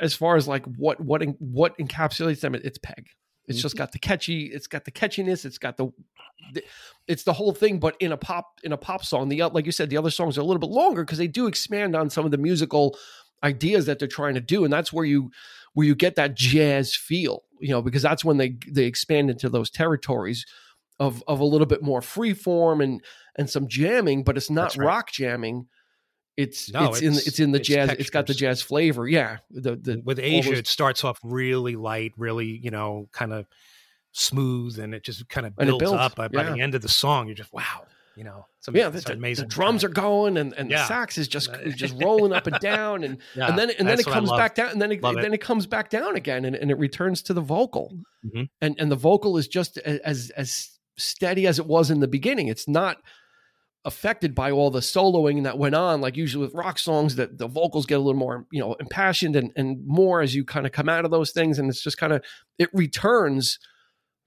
[SPEAKER 1] as far as like what what what encapsulates them, it's Peg. It's
[SPEAKER 3] Mm-hmm.
[SPEAKER 1] just got the catchy. It's got the catchiness. It's got the, the, it's the whole thing. But in a pop in a pop song, the like you said, the other songs are a little bit longer because they do expand on some of the musical ideas that they're trying to do, and that's where you where you get that jazz feel. You know, because that's when they they expand into those territories of of a little bit more free form and and some jamming, but it's not
[SPEAKER 3] right.
[SPEAKER 1] rock jamming. It's
[SPEAKER 3] No,
[SPEAKER 1] it's, in
[SPEAKER 3] it's-
[SPEAKER 1] it's in the
[SPEAKER 3] it's
[SPEAKER 1] jazz. It's got the jazz flavor. Yeah, the the
[SPEAKER 3] With Aja,
[SPEAKER 1] those-
[SPEAKER 3] it starts off really light, really, you know, kind of smooth, and it just kind of builds,
[SPEAKER 1] builds,
[SPEAKER 3] up. By, by the end of the song, you're just wow, you know, it's, am-
[SPEAKER 1] yeah,
[SPEAKER 3] it's
[SPEAKER 1] the,
[SPEAKER 3] amazing.
[SPEAKER 1] the drums are going and, and the sax is just just rolling up and down and
[SPEAKER 3] Yeah,
[SPEAKER 1] and then and then it comes back down and then it,
[SPEAKER 3] Love it.
[SPEAKER 1] then it comes back down again and, and it returns to the vocal
[SPEAKER 3] Mhm.
[SPEAKER 1] and and the vocal is just as as steady as it was in the beginning. It's not affected by all the soloing that went on like usually with rock songs that the vocals get a little more you know impassioned and and more as you kind of come out of those things and it's just kind of it returns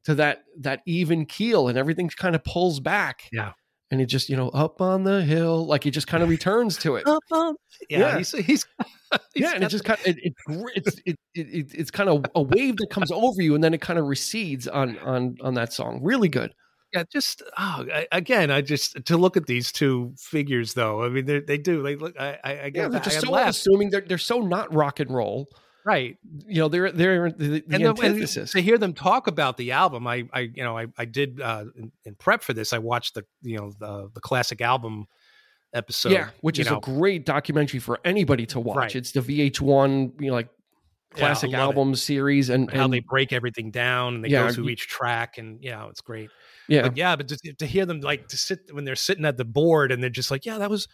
[SPEAKER 1] to that that even keel and everything kind of pulls back
[SPEAKER 3] Yeah.
[SPEAKER 1] and it just you know up on the hill like it just kind of returns to it
[SPEAKER 3] Up, up. Yeah,
[SPEAKER 1] Yeah.
[SPEAKER 3] he's, he's, he's
[SPEAKER 1] yeah and it just kind of it, it, it's it, it, it, it's kind of a wave that comes over you and then it kind of recedes on on on that song really good
[SPEAKER 3] yeah, just oh, I, again, I just to look at these two figures though. I mean, they they do. They look. I, I, I
[SPEAKER 1] yeah, they're just
[SPEAKER 3] I
[SPEAKER 1] so unassuming they're, they're so not rock and roll
[SPEAKER 3] right.
[SPEAKER 1] you know they're they're the, the
[SPEAKER 3] and and
[SPEAKER 1] antithesis
[SPEAKER 3] to hear them talk about the album, I, I, you know, I, I did uh, in, in prep for this. I watched the, you know, the the classic album episode.
[SPEAKER 1] yeah which is
[SPEAKER 3] know.
[SPEAKER 1] a great documentary for anybody to watch
[SPEAKER 3] Right.
[SPEAKER 1] it's the vh1 you know like
[SPEAKER 3] Yeah,
[SPEAKER 1] classic
[SPEAKER 3] it.
[SPEAKER 1] album series and,
[SPEAKER 3] how they break everything down and they
[SPEAKER 1] Yeah,
[SPEAKER 3] go through each track, and yeah, it's great.
[SPEAKER 1] Yeah
[SPEAKER 3] But yeah, but to, to hear them like to sit when they're sitting at the board and they're just like, yeah, that was.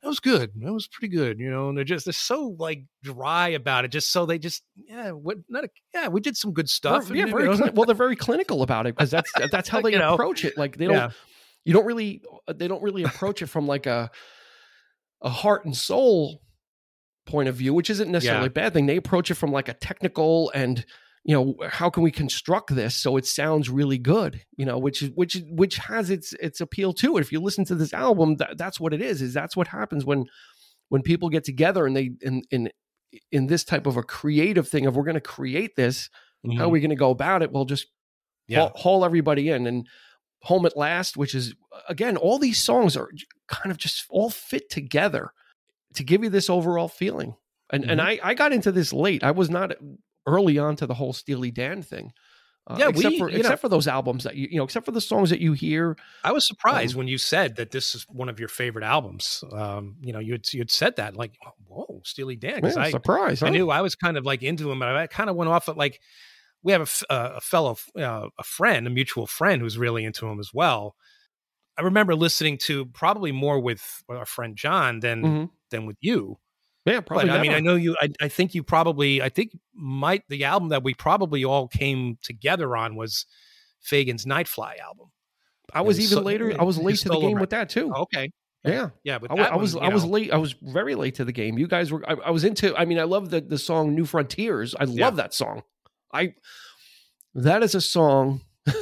[SPEAKER 3] That was good. That was pretty good, you know. And they're just they're so like dry about it. Just so they just yeah, what not a, yeah, we did some good stuff.
[SPEAKER 1] Yeah
[SPEAKER 3] and,
[SPEAKER 1] very well they're very clinical about it because that's that's how they
[SPEAKER 3] You know.
[SPEAKER 1] approach it like they don't
[SPEAKER 3] yeah,
[SPEAKER 1] you don't really uh, they don't really approach it from like a a heart and soul point of view which isn't necessarily
[SPEAKER 3] Yeah.
[SPEAKER 1] a bad thing they approach it from like a technical and you know how can we construct this so it sounds really good? You know which which which has its its appeal to it. If you listen to this album that, that's what it is is that's what happens when when people get together and they in in in this type of a creative thing of we're going to create this. How are
[SPEAKER 3] Mhm.
[SPEAKER 1] we going to go about it? Well just
[SPEAKER 3] yeah.
[SPEAKER 1] haul, haul everybody in. And home at last which is again all these songs are kind of just all fit together to give you this overall feeling. And and
[SPEAKER 3] Mm-hmm.
[SPEAKER 1] i i got into this late. I was not early on to the whole steely dan thing uh,
[SPEAKER 3] Yeah,
[SPEAKER 1] except
[SPEAKER 3] we-
[SPEAKER 1] for
[SPEAKER 3] you know-
[SPEAKER 1] for those albums that you you know except for the songs that you hear
[SPEAKER 3] I was surprised
[SPEAKER 1] Um,
[SPEAKER 3] when you said that this is one of your favorite albums. Um, you know, you'd you had said that like, whoa, Steely Dan.
[SPEAKER 1] Yeah,
[SPEAKER 3] I,
[SPEAKER 1] surprise
[SPEAKER 3] I knew I was kind of like into him, but I kind of went off at like we have a, uh, a fellow, uh, a friend, a mutual friend who's really into him as well. I remember listening to probably more with our friend John than
[SPEAKER 1] Mhm.
[SPEAKER 3] than with you.
[SPEAKER 1] Yeah probably
[SPEAKER 3] but I mean. I know you. I, I think you probably. I think might the album that we probably all came together on was Fagen's Nightfly album.
[SPEAKER 1] I was even
[SPEAKER 3] so-
[SPEAKER 1] later i was late to the game
[SPEAKER 3] record.
[SPEAKER 1] with that too oh,
[SPEAKER 3] Okay,
[SPEAKER 1] yeah
[SPEAKER 3] yeah, but
[SPEAKER 1] I, I was I
[SPEAKER 3] you
[SPEAKER 1] was late. I was very late to the game. You guys were. I, I was into. I mean, I love the the song "New Frontiers." I love
[SPEAKER 3] Yeah.
[SPEAKER 1] that song. I that is a song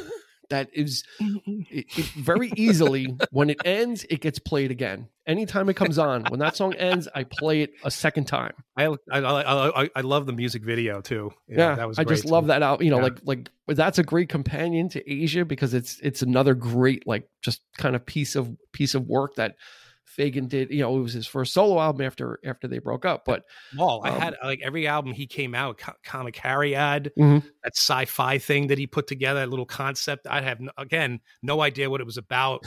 [SPEAKER 1] that is mm-hmm. it, it very easily when it ends, it gets played again. Anytime it comes on, when that song ends, I play it a second time.
[SPEAKER 3] I, I I I I love the music video too. You know,
[SPEAKER 1] Yeah,
[SPEAKER 3] that was
[SPEAKER 1] I just
[SPEAKER 3] great,
[SPEAKER 1] love that out. You know,
[SPEAKER 3] Yeah.
[SPEAKER 1] like like that's a great companion to Aja because it's it's another great like just kind of piece of piece of work that Fagen did. You know, it was his first solo album after after they broke up, but.
[SPEAKER 3] Wall. I
[SPEAKER 1] Um,
[SPEAKER 3] had like every album he came out, Co- Kamakiriad,
[SPEAKER 1] Mhm.
[SPEAKER 3] that sci-fi thing that he put together, that little concept. I have no, again no idea what it was about,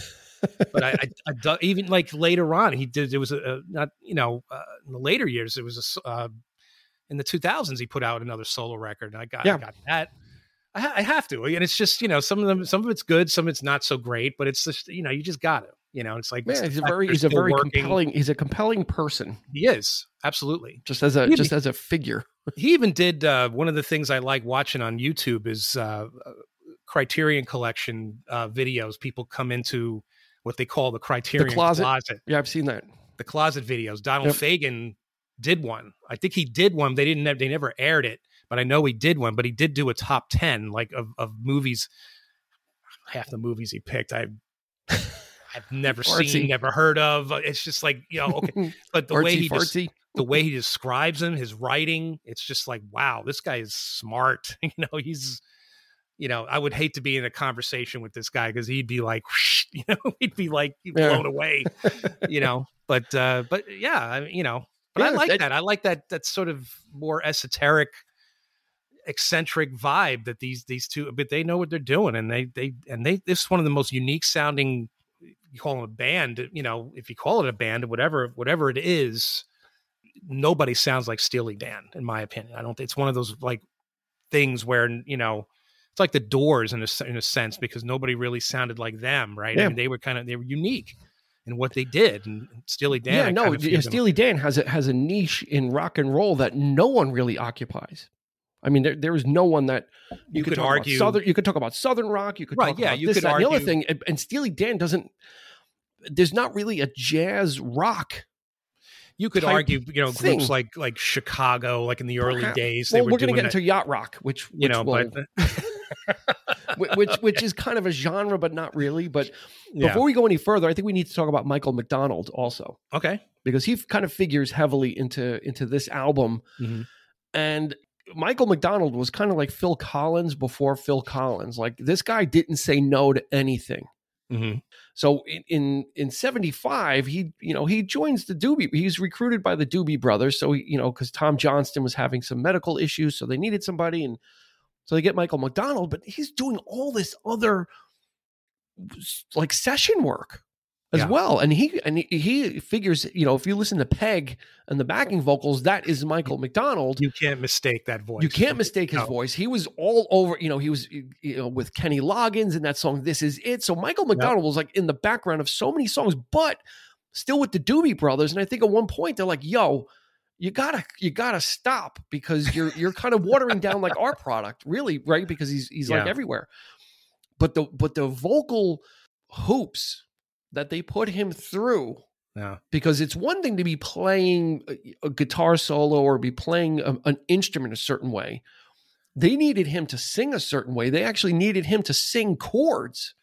[SPEAKER 3] but I, I, I even like later on he did. It was a, a not you know uh, in the later years it was a uh, in the 2000s he put out another solo record, and I got
[SPEAKER 1] Yeah.
[SPEAKER 3] I got that. I, ha- I have to, and it's just you know some of them, some of it's good, some of it's not so great, but it's just you know you just got to, you know, it's like
[SPEAKER 1] Yeah, he's a very he's a very
[SPEAKER 3] working.
[SPEAKER 1] compelling he's a compelling person
[SPEAKER 3] He is absolutely.
[SPEAKER 1] just as a
[SPEAKER 3] Really?
[SPEAKER 1] just as a figure.
[SPEAKER 3] He even did uh, one of the things I like watching on YouTube is uh, uh, Criterion Collection uh, videos. People come into what they call the Criterion
[SPEAKER 1] closet?
[SPEAKER 3] closet
[SPEAKER 1] Yeah, I've seen that.
[SPEAKER 3] the closet videos. Donald
[SPEAKER 1] Yep.
[SPEAKER 3] Fagen did one. I think he did one. They didn't. They never aired it, but I know he did one. But he did do a top ten, like of, of movies. Half the movies he picked, I. I've never
[SPEAKER 1] Fartsy.
[SPEAKER 3] seen, never heard of. It's just like you know, okay. But the way he
[SPEAKER 1] fartsy.
[SPEAKER 3] the way he describes him, his writing, it's just like, wow, this guy is smart. you know, he's, you know, I would hate to be in a conversation with this guy because he'd be like, whoosh, you know, he'd be like
[SPEAKER 1] Yeah.
[SPEAKER 3] blown away, you know. But, uh, but yeah, I mean, you know, but I like
[SPEAKER 1] that-
[SPEAKER 3] that. I like that. That sort of more esoteric, eccentric vibe that these these two. But they know what they're doing, and they they and they. This is one of the most unique sounding. You call them a band, you know, if you call it a band, whatever whatever it is, nobody sounds like Steely Dan, in my opinion. I don't. think It's one of those like things where you know it's like the Doors in a in a sense because nobody really sounded like them, right? I
[SPEAKER 1] Yeah.
[SPEAKER 3] mean, they were kind of they were unique in what they did, and Steely Dan.
[SPEAKER 1] yeah,
[SPEAKER 3] I
[SPEAKER 1] no,
[SPEAKER 3] kind of feel them-
[SPEAKER 1] Steely Dan has a has a niche in rock and roll that no one really occupies. I mean, there there is no one that
[SPEAKER 3] You could
[SPEAKER 1] talk about
[SPEAKER 3] argue-
[SPEAKER 1] southern. You could talk about southern rock. You could
[SPEAKER 3] Right,
[SPEAKER 1] talk
[SPEAKER 3] yeah,
[SPEAKER 1] about
[SPEAKER 3] you
[SPEAKER 1] this,
[SPEAKER 3] could
[SPEAKER 1] that, and the other thing. And, and Steely Dan doesn't. There's not really a jazz rock.
[SPEAKER 3] You could argue, you know,
[SPEAKER 1] thing.
[SPEAKER 3] groups like like Chicago, like in the early
[SPEAKER 1] Perhaps.
[SPEAKER 3] days, they
[SPEAKER 1] Well,
[SPEAKER 3] were
[SPEAKER 1] we're going to get into yacht rock, which, which
[SPEAKER 3] you know,
[SPEAKER 1] will-
[SPEAKER 3] but
[SPEAKER 1] whi- which which is kind of a genre, but not really. But
[SPEAKER 3] yeah,
[SPEAKER 1] before we go any further, I think we need to talk about Michael McDonald also
[SPEAKER 3] okay,
[SPEAKER 1] because he kind of figures heavily into into this album.
[SPEAKER 3] Mhm.
[SPEAKER 1] And Michael McDonald was kind of like Phil Collins before Phil Collins. Like this guy didn't say no to anything.
[SPEAKER 3] hmm
[SPEAKER 1] So in in, in 75, he you know, he joins the Doobie. He's recruited by the Doobie brothers. So he, you know, because Tom Johnston was having some medical issues, so they needed somebody, and so they get Michael McDonald, but he's doing all this other like session work as
[SPEAKER 3] Yeah.
[SPEAKER 1] well. And he and he, figures, you know, if you listen to Peg and the backing vocals, that is Michael McDonald.
[SPEAKER 3] you can't mistake that voice.
[SPEAKER 1] You can't mistake his
[SPEAKER 3] No.
[SPEAKER 1] voice. He was all over, you know, he was you know with Kenny Loggins in that song This Is It. So Michael McDonald was like in the background of so many songs, but still with the Doobie Brothers. And I think at one point they're like, yo, you gotta you gotta stop because you're you're kind of watering down like our product, really, right? Because he's he's like everywhere. But the but the vocal hoops that they put him through
[SPEAKER 3] Yeah.
[SPEAKER 1] because it's one thing to be playing a, a guitar solo or be playing a- an instrument a certain way. They needed him to sing a certain way. They actually needed him to sing chords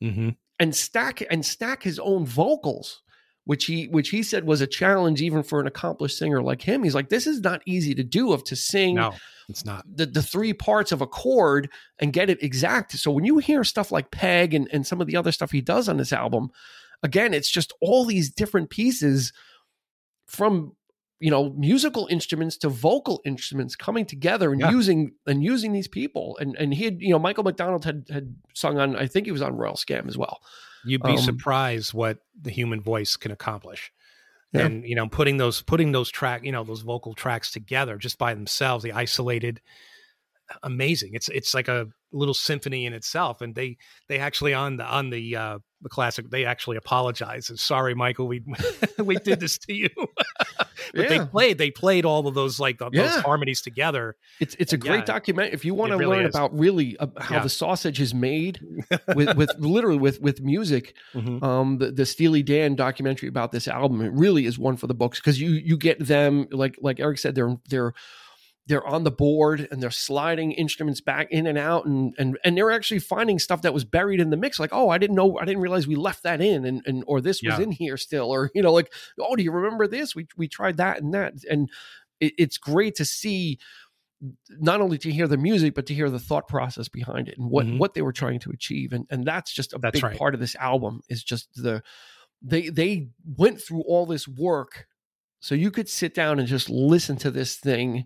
[SPEAKER 3] hmm
[SPEAKER 1] and stack and stack his own vocals, which he which he said was a challenge even for an accomplished singer like him. He's like, this is not easy to do of to sing
[SPEAKER 3] No, it's not.
[SPEAKER 1] the, the three parts of a chord and get it exact. So when you hear stuff like Peg and, and some of the other stuff he does on this album, again, it's just all these different pieces from you know musical instruments to vocal instruments coming together and
[SPEAKER 3] Yeah.
[SPEAKER 1] using and using these people. And and he had, you know, Michael McDonald had had sung on, I think he was on Royal Scam as well.
[SPEAKER 3] You'd be
[SPEAKER 1] Um,
[SPEAKER 3] surprised what the human voice can accomplish.
[SPEAKER 1] Yeah.
[SPEAKER 3] And you know, putting those putting those track, you know, those vocal tracks together just by themselves, the isolated, amazing. It's it's like a little symphony in itself. And they they actually on the on the uh the classic, they actually apologize and sorry, Michael, we we did this to you. but they played they played all of those like those
[SPEAKER 1] Yeah.
[SPEAKER 3] harmonies together.
[SPEAKER 1] It's it's a
[SPEAKER 3] Yeah.
[SPEAKER 1] great document if you want to
[SPEAKER 3] really
[SPEAKER 1] learn
[SPEAKER 3] is.
[SPEAKER 1] about really uh, how
[SPEAKER 3] Yeah.
[SPEAKER 1] the sausage is made with with literally with with music.
[SPEAKER 3] Mhm.
[SPEAKER 1] um the, the Steely Dan documentary about this album it really is one for the books because you you get them like like Eric said they're they're they're on the board and they're sliding instruments back in and out and and and they're actually finding stuff that was buried in the mix like oh I didn't know I didn't realize we left that in and and or this was in here still or you know like oh do you remember this we we tried that and that and it, it's great to see not only to hear the music but to hear the thought process behind it and what
[SPEAKER 3] Mhm.
[SPEAKER 1] what they were trying to achieve and and that's just a
[SPEAKER 3] That's
[SPEAKER 1] big
[SPEAKER 3] right.
[SPEAKER 1] part of this album is just the they they went through all this work so you could sit down and just listen to this thing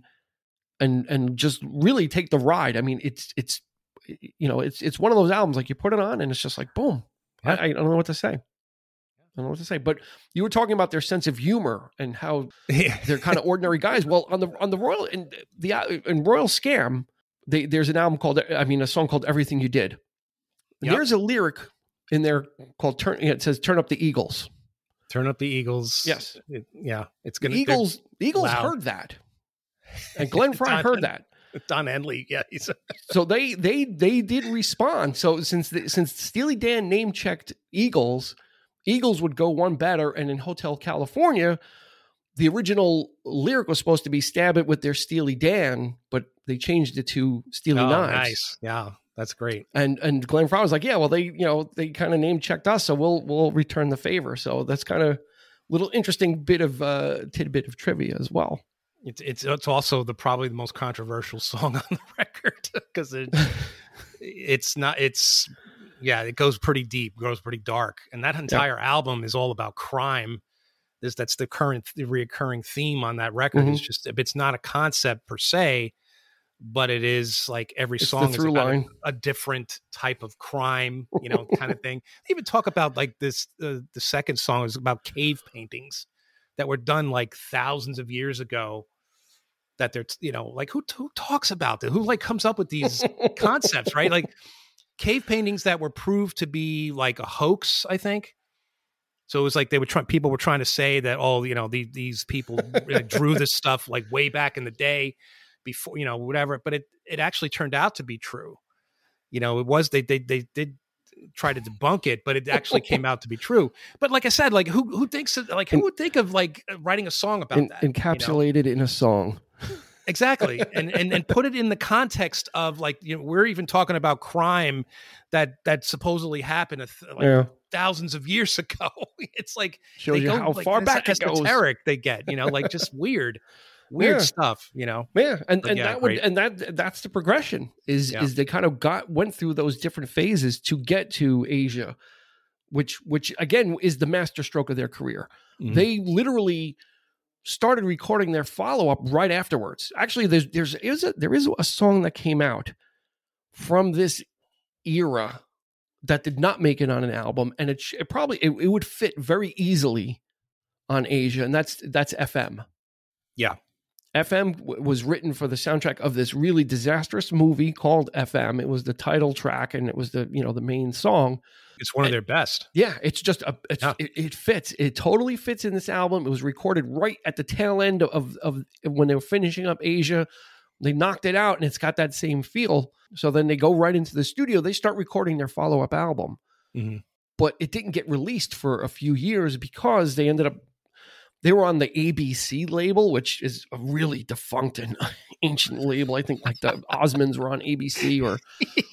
[SPEAKER 1] and and just really take the ride i mean it's it's you know it's it's one of those albums like you put it on and it's just like boom I, I don't know what to say i don't know what to say but you were talking about their sense of humor and how they're kind of ordinary guys. Well, on the on the Royal and the uh, in Royal Scam, they, there's an album called, I mean, a song called "Everything You Did."
[SPEAKER 3] Yep.
[SPEAKER 1] There's a lyric in there called "Turn." It says "Turn up the Eagles."
[SPEAKER 3] Turn up the Eagles.
[SPEAKER 1] Yes.
[SPEAKER 3] It- yeah. It's gonna
[SPEAKER 1] Eagles, the Eagles
[SPEAKER 3] loud.
[SPEAKER 1] heard that, and Glenn
[SPEAKER 3] Frey
[SPEAKER 1] heard that.
[SPEAKER 3] Don Henley. Yeah. He's
[SPEAKER 1] So they they they did respond. So since the, since Steely Dan name checked Eagles, Eagles would go one better. And in Hotel California, the original lyric was supposed to be "Stab it with their Steely Dan," but they changed it to Steely
[SPEAKER 3] oh,
[SPEAKER 1] Knives.
[SPEAKER 3] nice. Yeah. That's great.
[SPEAKER 1] And and Glenn Frey was like, "Yeah, well, they you know they kind of name checked us, so we'll we'll return the favor." So that's kind of little interesting bit of uh, tidbit of trivia as well.
[SPEAKER 3] It's it's it's also the probably the most controversial song on the record because it it's not it's yeah it goes pretty deep goes pretty dark and that entire album is all about crime. This that's the current the reoccurring theme on that record is just it's not a concept per se but it is like every
[SPEAKER 1] It's
[SPEAKER 3] song is about a, a different type of crime you know kind of thing. They even talk about like this uh, the second song is about cave paintings that were done like thousands of years ago that they're you know like who, who talks about this? Who like comes up with these concepts right? Like cave paintings that were proved to be like a hoax i think. So it was like they were trying people were trying to say that oh you know the, these people like, drew this stuff like way back in the day before you know whatever but it it actually turned out to be true. You know it was they they they did try to debunk it but it actually came out to be true. But like i said like who who thinks of, like who would think of like writing a song about
[SPEAKER 1] En-
[SPEAKER 3] that you know?
[SPEAKER 1] encapsulated in a song.
[SPEAKER 3] Exactly and, and and put it in the context of like you know we're even talking about crime that that supposedly happened a th- like
[SPEAKER 1] yeah,
[SPEAKER 3] thousands of years ago it's like
[SPEAKER 1] shows
[SPEAKER 3] they
[SPEAKER 1] you
[SPEAKER 3] go,
[SPEAKER 1] how
[SPEAKER 3] like,
[SPEAKER 1] far back it goes.
[SPEAKER 3] esoteric they get you know like just weird weird
[SPEAKER 1] Yeah.
[SPEAKER 3] stuff you know
[SPEAKER 1] Yeah, and,
[SPEAKER 3] But
[SPEAKER 1] and
[SPEAKER 3] yeah,
[SPEAKER 1] that would
[SPEAKER 3] great.
[SPEAKER 1] and that that's the progression is is they kind of got went through those different phases to get to Aja, which which again is the master stroke of their career.
[SPEAKER 3] Mhm.
[SPEAKER 1] They literally started recording their follow up right afterwards. Actually, there's there's is a, there is a song that came out from this era that did not make it on an album, and it, it probably it, it would fit very easily on Aja, and that's that's FM.
[SPEAKER 3] Yeah.
[SPEAKER 1] FM w- was written for the soundtrack of this really disastrous movie called FM. It was the title track, and it was the you know the main song.
[SPEAKER 3] It's one of their best
[SPEAKER 1] Yeah, it's just a it's,
[SPEAKER 3] Yeah.
[SPEAKER 1] it, it fits. It totally fits in this album. It was recorded right at the tail end of of when they were finishing up Aja. They knocked it out, and it's got that same feel. So then they go right into the studio. They start recording their follow up album,
[SPEAKER 3] Mhm.
[SPEAKER 1] but it didn't get released for a few years because they ended up they were on the ABC label, which is a really defunct and ancient label. I think like the Osmonds were on ABC or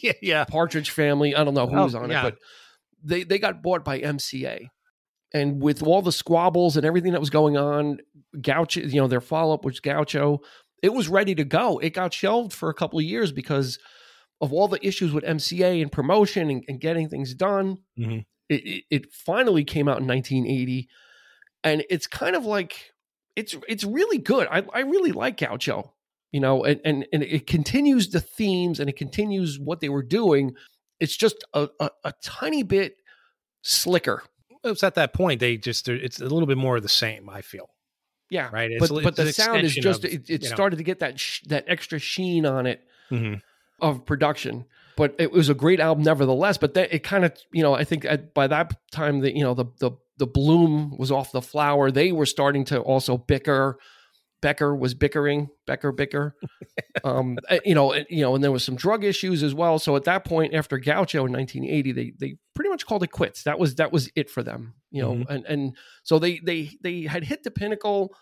[SPEAKER 3] yeah yeah
[SPEAKER 1] Partridge Family. I don't know who
[SPEAKER 3] Oh,
[SPEAKER 1] was on
[SPEAKER 3] yeah.
[SPEAKER 1] it, but they they got bought by MCA. And with all the squabbles and everything that was going on, Gaucho, you know, their follow up was Gaucho. It was ready to go. It got shelved for a couple of years because of all the issues with MCA and promotion and, and getting things done.
[SPEAKER 3] Mhm.
[SPEAKER 1] It, it, it finally came out in 1980, and it's kind of like it's it's really good. I I really like Gaucho, you know, and and, and it continues the themes and it continues what they were doing. It's just a, a, a tiny bit slicker.
[SPEAKER 3] it's at that point they just it's a little bit more of the same i feel
[SPEAKER 1] Yeah,
[SPEAKER 3] right
[SPEAKER 1] but
[SPEAKER 3] It's-
[SPEAKER 1] but the sound is just
[SPEAKER 3] of,
[SPEAKER 1] it, it
[SPEAKER 3] you know.
[SPEAKER 1] started to get that sh- that extra sheen on it
[SPEAKER 3] Mhm.
[SPEAKER 1] of production. But it was a great album nevertheless. But that it kind of you know I think at, by that time the you know the the the bloom was off the flower. They were starting to also bicker. Becker was bickering, Becker bicker, um, uh, you know, and, you know, and there was some drug issues as well. So at that point, after Gaucho in 1980, they they pretty much called it quits. That was that was it for them, you know,
[SPEAKER 3] Mhm.
[SPEAKER 1] and and so they they they had hit the pinnacle,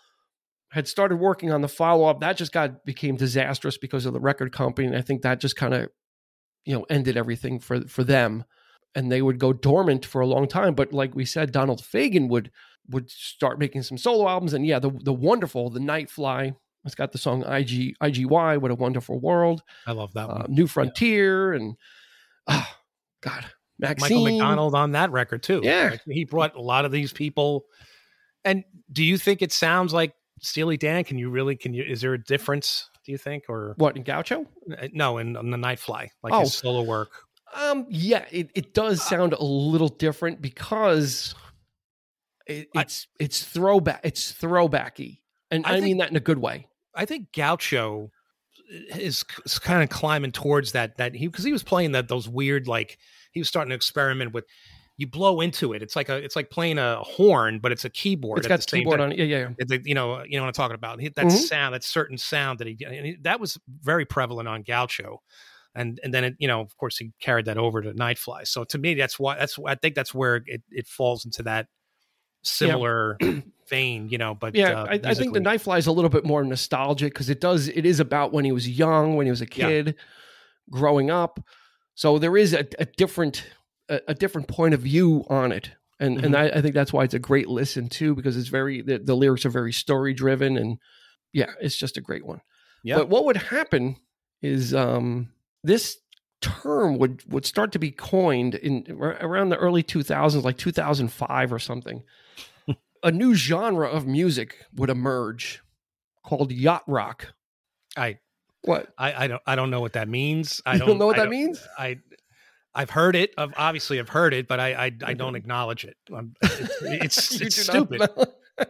[SPEAKER 1] had started working on the follow up. That just got became disastrous because of the record company, and I think that just kind of, you know, ended everything for for them, and they would go dormant for a long time. But like we said, Donald Fagen would would start making some solo albums, and yeah, the the wonderful the Nightfly. It's got the song IG IGY, What a Wonderful World,
[SPEAKER 3] i love that
[SPEAKER 1] uh, New Frontier, and oh, God, Maxine.
[SPEAKER 3] michael mcdonald on that record too
[SPEAKER 1] Yeah.
[SPEAKER 3] Like, he brought a lot of these people and do you think it sounds like steely dan can you really can you is there a difference do you think or
[SPEAKER 1] What in Gaucho?
[SPEAKER 3] uh, no in on the nightfly like
[SPEAKER 1] Oh.
[SPEAKER 3] his solo work
[SPEAKER 1] Um, yeah, it, it does sound a little different because it,
[SPEAKER 3] I-
[SPEAKER 1] it's it's throwback it's throwbacky, and
[SPEAKER 3] I
[SPEAKER 1] I,
[SPEAKER 3] think-
[SPEAKER 1] mean that in a good way.
[SPEAKER 3] I think Gaucho is, is kind of climbing towards that that he because he was playing that those weird like he was starting to experiment with you blow into it. It's like a it's like playing a horn, but it's a keyboard.
[SPEAKER 1] It's got keyboard on it. Yeah, yeah. yeah.
[SPEAKER 3] It's you know, you know what I'm talking about. That
[SPEAKER 1] Mhm.
[SPEAKER 3] sound, that certain sound that he, and he that was very prevalent on Gaucho, and and then it, you know, of course, he carried that over to Nightfly. So to me, that's why that's I think that's where it it falls into that similar vein, you know. But
[SPEAKER 1] Yeah,
[SPEAKER 3] uh,
[SPEAKER 1] I, I think the. Night Fly is a little bit more nostalgic because it does it is about when he was young, when he was a
[SPEAKER 3] Yeah.
[SPEAKER 1] kid, growing up. So there is a, a different a, a different point of view on it, and and
[SPEAKER 3] Mm-hmm.
[SPEAKER 1] I, I think that's why it's a great listen too because it's very the, the lyrics are very story driven and yeah, it's just a great one.
[SPEAKER 3] Yeah.
[SPEAKER 1] But what would happen is um, this term would would start to be coined in ar- around the early 2000s like 2005 or something a new genre of music would emerge called yacht rock
[SPEAKER 3] I,
[SPEAKER 1] what
[SPEAKER 3] I I don't I don't know what that means. I don't,
[SPEAKER 1] don't know what
[SPEAKER 3] I
[SPEAKER 1] that means
[SPEAKER 3] I I've heard it. I've, obviously, I've heard it, but I I, I don't acknowledge it. Um, I'm, it's
[SPEAKER 1] You
[SPEAKER 3] it's stupid.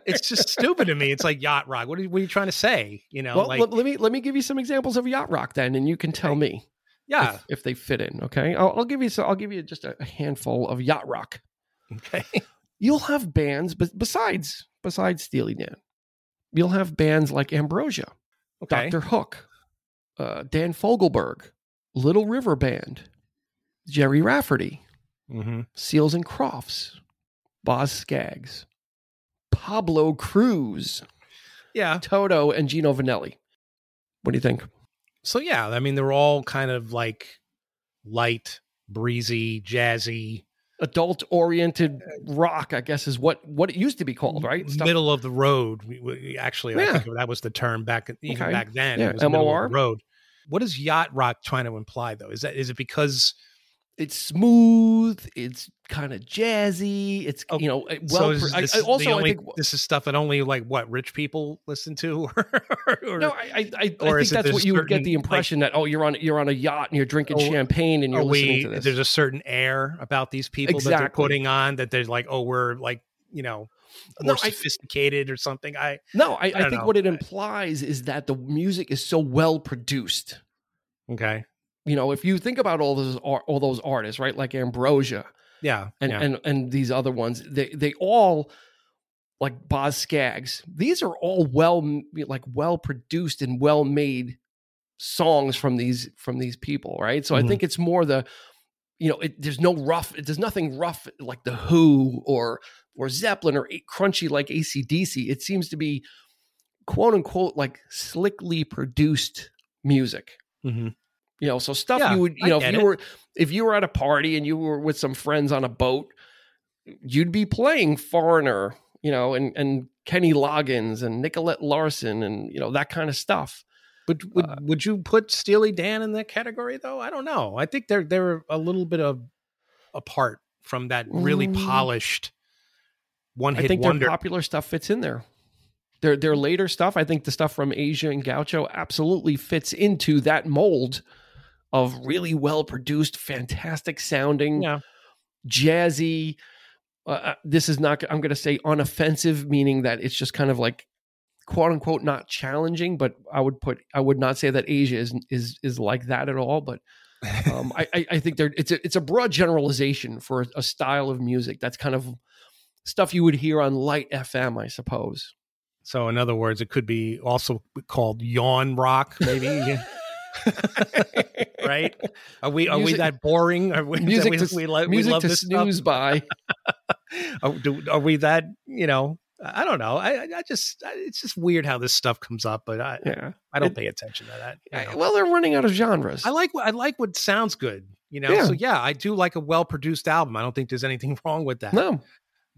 [SPEAKER 3] It's just stupid to me. It's like yacht rock. What are, you- what are you trying to say? You know,
[SPEAKER 1] well
[SPEAKER 3] like
[SPEAKER 1] let, let me let me give you some examples of yacht rock then and you can tell me
[SPEAKER 3] yeah,
[SPEAKER 1] if, if they fit in okay I'll, I'll give you so i'll give you just a handful of yacht rock
[SPEAKER 3] okay,
[SPEAKER 1] you'll have bands but besides besides steely dan you'll have bands like ambrosia
[SPEAKER 3] okay,
[SPEAKER 1] Dr. Hook, uh, Dan Fogelberg, Little River Band, Gerry Rafferty,
[SPEAKER 3] hmm
[SPEAKER 1] Seals and Crofts, Boz Scaggs, Pablo Cruise,
[SPEAKER 3] yeah.
[SPEAKER 1] Toto, and Gino Vannelli. What do you think?
[SPEAKER 3] So yeah, I mean, they're all kind of like light, breezy, jazzy,
[SPEAKER 1] Adult oriented rock, I guess, is what what it used to be called, right? Stuff-
[SPEAKER 3] middle of the road. We, we, actually, I think that was the term back even
[SPEAKER 1] Okay.
[SPEAKER 3] back then.
[SPEAKER 1] Yeah,
[SPEAKER 3] it was middle of
[SPEAKER 1] MOR.
[SPEAKER 3] the road. What is yacht rock trying to imply though? Is that is it because
[SPEAKER 1] It's smooth. It's kind of jazzy. It's
[SPEAKER 3] Oh,
[SPEAKER 1] you know eh,
[SPEAKER 3] so
[SPEAKER 1] well.
[SPEAKER 3] is
[SPEAKER 1] pro- I- I, also, I think
[SPEAKER 3] this is stuff that only like what rich people listen to, or,
[SPEAKER 1] no, I, I, I,
[SPEAKER 3] or
[SPEAKER 1] I think that's what you would get
[SPEAKER 3] certain,
[SPEAKER 1] the
[SPEAKER 3] like-
[SPEAKER 1] impression that oh you're on you're on a yacht and you're drinking
[SPEAKER 3] Oh,
[SPEAKER 1] champagne and you're listening
[SPEAKER 3] we?
[SPEAKER 1] to this.
[SPEAKER 3] There's a certain air about these people that they're putting on that they're like, oh, we're like you know
[SPEAKER 1] No,
[SPEAKER 3] more
[SPEAKER 1] I-
[SPEAKER 3] sophisticated or something. I
[SPEAKER 1] No, I, I,
[SPEAKER 3] don't
[SPEAKER 1] think
[SPEAKER 3] know.
[SPEAKER 1] what it implies is that the music is so well produced.
[SPEAKER 3] okay,
[SPEAKER 1] You know, if you think about all those all those artists, right, like Ambrosia
[SPEAKER 3] yeah,
[SPEAKER 1] and
[SPEAKER 3] yeah.
[SPEAKER 1] and and these other ones, they they all like Boz Scaggs. These are all well like well produced and well made songs from these from these people, right? So I
[SPEAKER 3] Mhm.
[SPEAKER 1] think it's more the you know, it, there's no rough, there's nothing rough like the Who or or Zeppelin or crunchy like ACDC. It seems to be quote unquote like slickly produced music.
[SPEAKER 3] Mhm.
[SPEAKER 1] You know, so stuff
[SPEAKER 3] Yeah,
[SPEAKER 1] you would,
[SPEAKER 3] I
[SPEAKER 1] you know, if you
[SPEAKER 3] it.
[SPEAKER 1] were if you were at a party and you were with some friends on a boat, you'd be playing Foreigner, you know, and and Kenny Loggins and Nicolette Larson and you know that kind of stuff.
[SPEAKER 3] Would would
[SPEAKER 1] Uh,
[SPEAKER 3] would you put Steely Dan in that category though? I don't know. I think they're they're a little bit of apart from that really
[SPEAKER 1] Mm.
[SPEAKER 3] polished one
[SPEAKER 1] I
[SPEAKER 3] hit
[SPEAKER 1] think
[SPEAKER 3] wonder.
[SPEAKER 1] their popular stuff fits in there. Their their later stuff, I think the stuff from Aja and Gaucho absolutely fits into that mold of really well produced, fantastic sounding,
[SPEAKER 3] yeah,
[SPEAKER 1] jazzy. Uh, uh, this is not. I'm going to say unoffensive, meaning that it's just kind of like quote unquote not challenging. But I would put. I would not say that Aja is is is like that at all. But um, I, I I think there it's a it's a broad generalization for a, a style of music that's kind of stuff you would hear on light FM, I suppose.
[SPEAKER 3] So in other words, it could be also called yawn rock, maybe. right? Are we are we that boring? Are we,
[SPEAKER 1] music
[SPEAKER 3] we,
[SPEAKER 1] to-
[SPEAKER 3] we, lo- we love
[SPEAKER 1] to
[SPEAKER 3] this stuff?
[SPEAKER 1] snooze by.
[SPEAKER 3] Are, do, are we that? You know, I don't know. I, I- just I- it's just weird how this stuff comes up, but I
[SPEAKER 1] Yeah.
[SPEAKER 3] I don't
[SPEAKER 1] It-
[SPEAKER 3] pay attention to that. you know.
[SPEAKER 1] well, they're running out of genres.
[SPEAKER 3] I like what I like what sounds good. You know,
[SPEAKER 1] Yeah.
[SPEAKER 3] so yeah, I do like a well produced album. I don't think there's anything wrong with that.
[SPEAKER 1] no,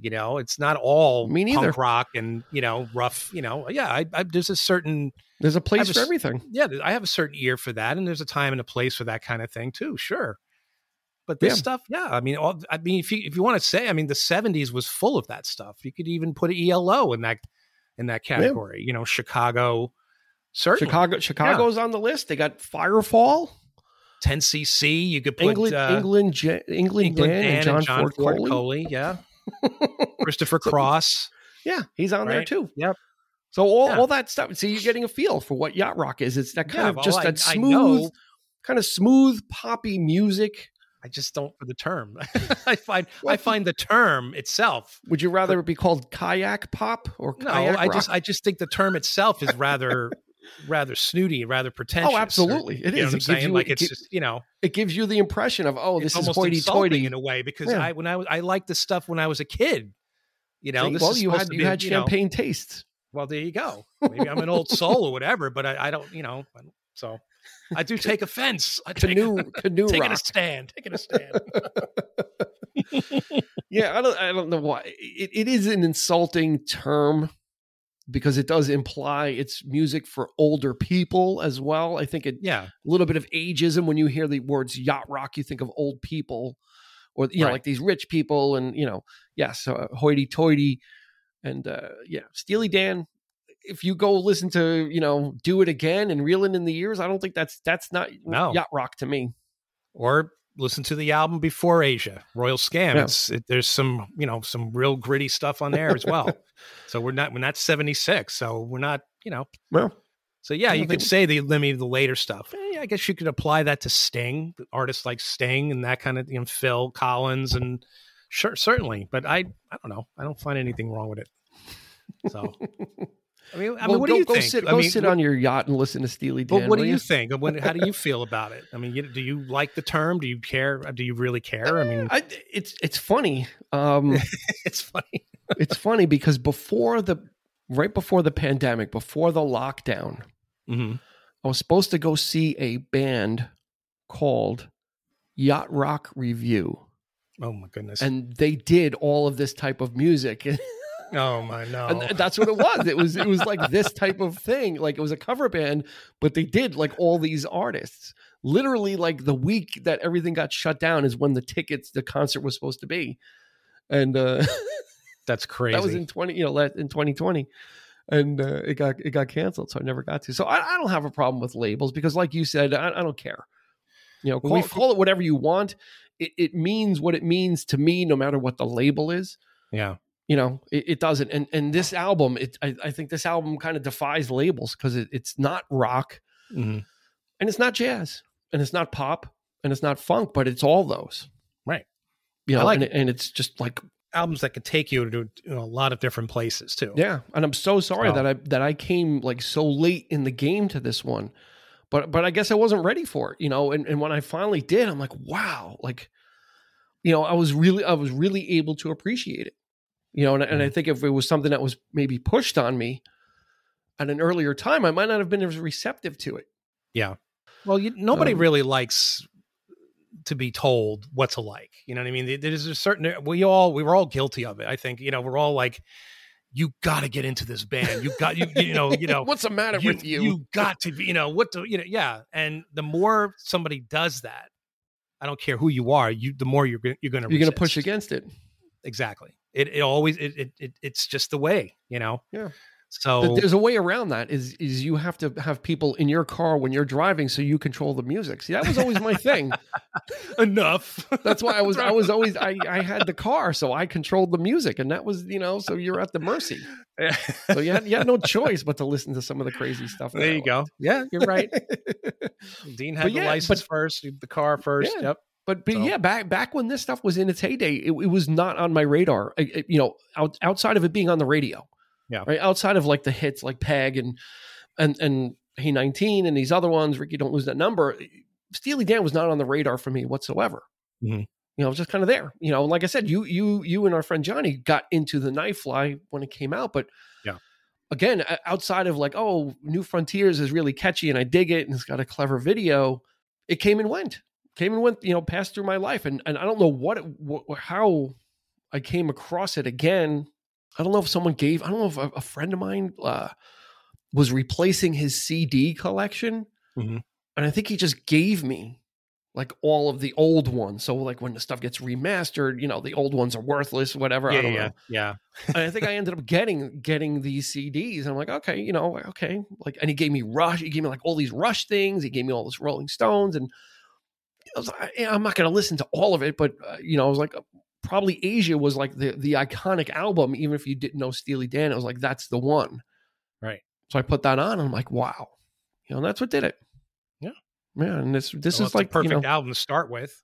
[SPEAKER 3] You know, it's not all
[SPEAKER 1] Me neither.
[SPEAKER 3] punk rock and you know rough. You know, yeah, I, I, there's a certain
[SPEAKER 1] there's a place
[SPEAKER 3] have a
[SPEAKER 1] for everything.
[SPEAKER 3] yeah, I have a certain ear for that, and there's a time and a place for that kind of thing too. Sure, but this
[SPEAKER 1] Yeah.
[SPEAKER 3] stuff, yeah, I mean, all, I mean, if you if you want to say, I mean, the '70s was full of that stuff. You could even put ELO in that in that category. You know, Chicago, certainly
[SPEAKER 1] Chicago, Chicago's on the list. They got Firefall,
[SPEAKER 3] 10cc. You could put
[SPEAKER 1] England,
[SPEAKER 3] uh,
[SPEAKER 1] England, England,
[SPEAKER 3] England
[SPEAKER 1] Dan,
[SPEAKER 3] Dan
[SPEAKER 1] and John, Ford, Coley.
[SPEAKER 3] yeah. Christopher Cross.
[SPEAKER 1] Yeah, he's on there too.
[SPEAKER 3] Yep.
[SPEAKER 1] So all,
[SPEAKER 3] Yeah.
[SPEAKER 1] all that stuff. So you're getting a feel for what yacht rock is. It's that kind
[SPEAKER 3] Yeah,
[SPEAKER 1] of
[SPEAKER 3] well,
[SPEAKER 1] just
[SPEAKER 3] I-
[SPEAKER 1] that smooth, kind of smooth poppy music.
[SPEAKER 3] I just don't for the term. I find I find the term itself.
[SPEAKER 1] Would you rather it be called kayak pop or
[SPEAKER 3] No, I
[SPEAKER 1] rock?
[SPEAKER 3] just I just think the term itself is rather rather snooty, rather pretentious. Oh,
[SPEAKER 1] absolutely. It
[SPEAKER 3] you know
[SPEAKER 1] is.
[SPEAKER 3] what I'm saying?
[SPEAKER 1] you-
[SPEAKER 3] like it's
[SPEAKER 1] gi-
[SPEAKER 3] just you know
[SPEAKER 1] it gives you the impression of oh, this is
[SPEAKER 3] almost
[SPEAKER 1] hoity
[SPEAKER 3] insulting
[SPEAKER 1] toity.
[SPEAKER 3] in a way because
[SPEAKER 1] Yeah.
[SPEAKER 3] I when I was I liked this stuff when I was a kid. You know,
[SPEAKER 1] See,
[SPEAKER 3] this
[SPEAKER 1] well,
[SPEAKER 3] is
[SPEAKER 1] you had you
[SPEAKER 3] be,
[SPEAKER 1] had
[SPEAKER 3] you know,
[SPEAKER 1] champagne tastes.
[SPEAKER 3] well, there you go. Maybe I'm an old soul or whatever, but I, I don't, you know. So I do take offense. I take,
[SPEAKER 1] Canoe canoe
[SPEAKER 3] taking a
[SPEAKER 1] rock.
[SPEAKER 3] stand, taking a stand.
[SPEAKER 1] yeah, I don't I don't know why. It, it is an insulting term because it does imply it's music for older people as well. I think it
[SPEAKER 3] yeah,
[SPEAKER 1] a little bit of ageism when you hear the words yacht rock you think of old people or you know like these rich people and you know yes uh, hoity toity and uh yeah steely dan if you go listen to you know do it again and reeling in the years i don't think that's that's not
[SPEAKER 3] No.
[SPEAKER 1] yacht rock to me
[SPEAKER 3] or listen to the album before Aja, Royal Scam.
[SPEAKER 1] Yeah.
[SPEAKER 3] It's it, there's some you know some real gritty stuff on there as well. so we're not we're not 76, so we're not you know.
[SPEAKER 1] well
[SPEAKER 3] So yeah, you could say the maybe the later stuff. Eh, I guess you could apply that to Sting, artists like Sting and that kind of you know Phil Collins and sure certainly. But I I don't know. I don't find anything wrong with it. So I mean, I
[SPEAKER 1] well,
[SPEAKER 3] mean, what
[SPEAKER 1] go,
[SPEAKER 3] do you
[SPEAKER 1] go
[SPEAKER 3] think?
[SPEAKER 1] sit
[SPEAKER 3] I
[SPEAKER 1] go
[SPEAKER 3] mean,
[SPEAKER 1] sit
[SPEAKER 3] what-
[SPEAKER 1] on your yacht and listen to steely dan
[SPEAKER 3] But what do you think? When, how do you feel about it? I mean, you, do you like the term? Do you care? Do you really care? I mean,
[SPEAKER 1] I, it's it's funny um
[SPEAKER 3] it's funny.
[SPEAKER 1] it's funny because before the right before the pandemic before the lockdown
[SPEAKER 3] hmm
[SPEAKER 1] I was supposed to go see a band called Yacht Rock Review,
[SPEAKER 3] Oh my goodness!
[SPEAKER 1] and they did all of this type of music,
[SPEAKER 3] oh my no!
[SPEAKER 1] that's what it was. It was it was like this type of thing. Like it was a cover band, but they did like all these artists. Literally, like the week that everything got shut down is when the tickets, the concert was supposed to be, and uh,
[SPEAKER 3] That's crazy.
[SPEAKER 1] that was in twenty, you know, la- in twenty twenty. And uh, it got it got canceled, so I never got to. So I, I don't have a problem with labels because, like you said, I, I don't care. You know, call,
[SPEAKER 3] we-
[SPEAKER 1] call it whatever you want. It, it means what it means to me, no matter what the label is.
[SPEAKER 3] yeah.
[SPEAKER 1] You know, it, it doesn't. And and this album, it I, I think this album kind of defies labels because it, it's not rock
[SPEAKER 3] hmm
[SPEAKER 1] and it's not jazz and it's not pop and it's not funk, but it's all those.
[SPEAKER 3] Right.
[SPEAKER 1] You know,
[SPEAKER 3] like
[SPEAKER 1] and,
[SPEAKER 3] it.
[SPEAKER 1] and it's just like
[SPEAKER 3] Albums that could take you to you know, a lot of different places too.
[SPEAKER 1] Yeah, and I'm so sorry
[SPEAKER 3] So-
[SPEAKER 1] that I that I came like so late in the game to this one, but but I guess I wasn't ready for it, you know. And and when I finally did, I'm like, wow, like, you know, I was really I was really able to appreciate it, you know. And, and I think if it was something that was maybe pushed on me at an earlier time, I might not have been as receptive to it.
[SPEAKER 3] Yeah. Well, you, nobody
[SPEAKER 1] Um,
[SPEAKER 3] really likes to be told what to like. You know what I mean? There's a certain we all we were all guilty of it. I think you know we're all like, you got to get into this band. You got you you know you know
[SPEAKER 1] what's the matter
[SPEAKER 3] you,
[SPEAKER 1] with you?
[SPEAKER 3] you got to be you know what to you know yeah. And the more somebody does that, I don't care who you are. You the more you're you're going to
[SPEAKER 1] You're going to push against it.
[SPEAKER 3] exactly. It it always it, it it it's just the way you know.
[SPEAKER 1] Yeah.
[SPEAKER 3] So
[SPEAKER 1] there's a way around that. Is is you have to have people in your car when you're driving, so you control the music. See, that was always my thing.
[SPEAKER 3] enough.
[SPEAKER 1] That's why I was I was always I, I had the car, so I controlled the music, and that was you know so you're at the mercy. So you had you had no choice but to listen to some of the crazy stuff.
[SPEAKER 3] there you go. Yeah, you're right. Dean had
[SPEAKER 1] But
[SPEAKER 3] the
[SPEAKER 1] yeah,
[SPEAKER 3] license first, the car first.
[SPEAKER 1] Yeah.
[SPEAKER 3] Yep.
[SPEAKER 1] But but
[SPEAKER 3] So-
[SPEAKER 1] yeah, back back when this stuff was in its heyday, it, it was not on my radar. It- it- you know, out, outside of it being on the radio,
[SPEAKER 3] Yeah.
[SPEAKER 1] right. Outside of like the hits like Peg and and and Hey 19 and these other ones, Ricky, don't lose that number. Steely Dan was not on the radar for me whatsoever.
[SPEAKER 3] Mhm.
[SPEAKER 1] You know, just kind of there. You know, like I said, you you you and our friend Johnny got into the Nightfly when it came out, but
[SPEAKER 3] Yeah.
[SPEAKER 1] again, outside of like, oh, New Frontiers is really catchy and I dig it and it's got a clever video, it came and went, came and went, you know, passed through my life, and and I don't know what, it, wh- how I came across it again. I don't know if someone gave. I don't know if a, a friend of mine uh, was replacing his CD collection,
[SPEAKER 3] Mhm.
[SPEAKER 1] and I think he just gave me like all of the old ones. So like when the stuff gets remastered, you know, the old ones are worthless, whatever. I
[SPEAKER 3] Yeah,
[SPEAKER 1] don't
[SPEAKER 3] yeah,
[SPEAKER 1] know.
[SPEAKER 3] yeah.
[SPEAKER 1] And I think I ended up getting getting these CDs. And I'm like, okay, you know, okay. Like, and he gave me Rush. He gave me like all these Rush things. He gave me all this Rolling Stones, and I was like, "Yeah, I'm not going to listen to all of it, but uh, you know, I was like, probably Aja was like the the iconic album. Even if you didn't know Steely Dan, I was like, that's the one.
[SPEAKER 3] Right.
[SPEAKER 1] So I put that on, and I'm like, wow, you know, that's what did it.
[SPEAKER 3] Yeah.
[SPEAKER 1] yeah, and this this
[SPEAKER 3] Well,
[SPEAKER 1] is like
[SPEAKER 3] perfect
[SPEAKER 1] you know,
[SPEAKER 3] album to start with.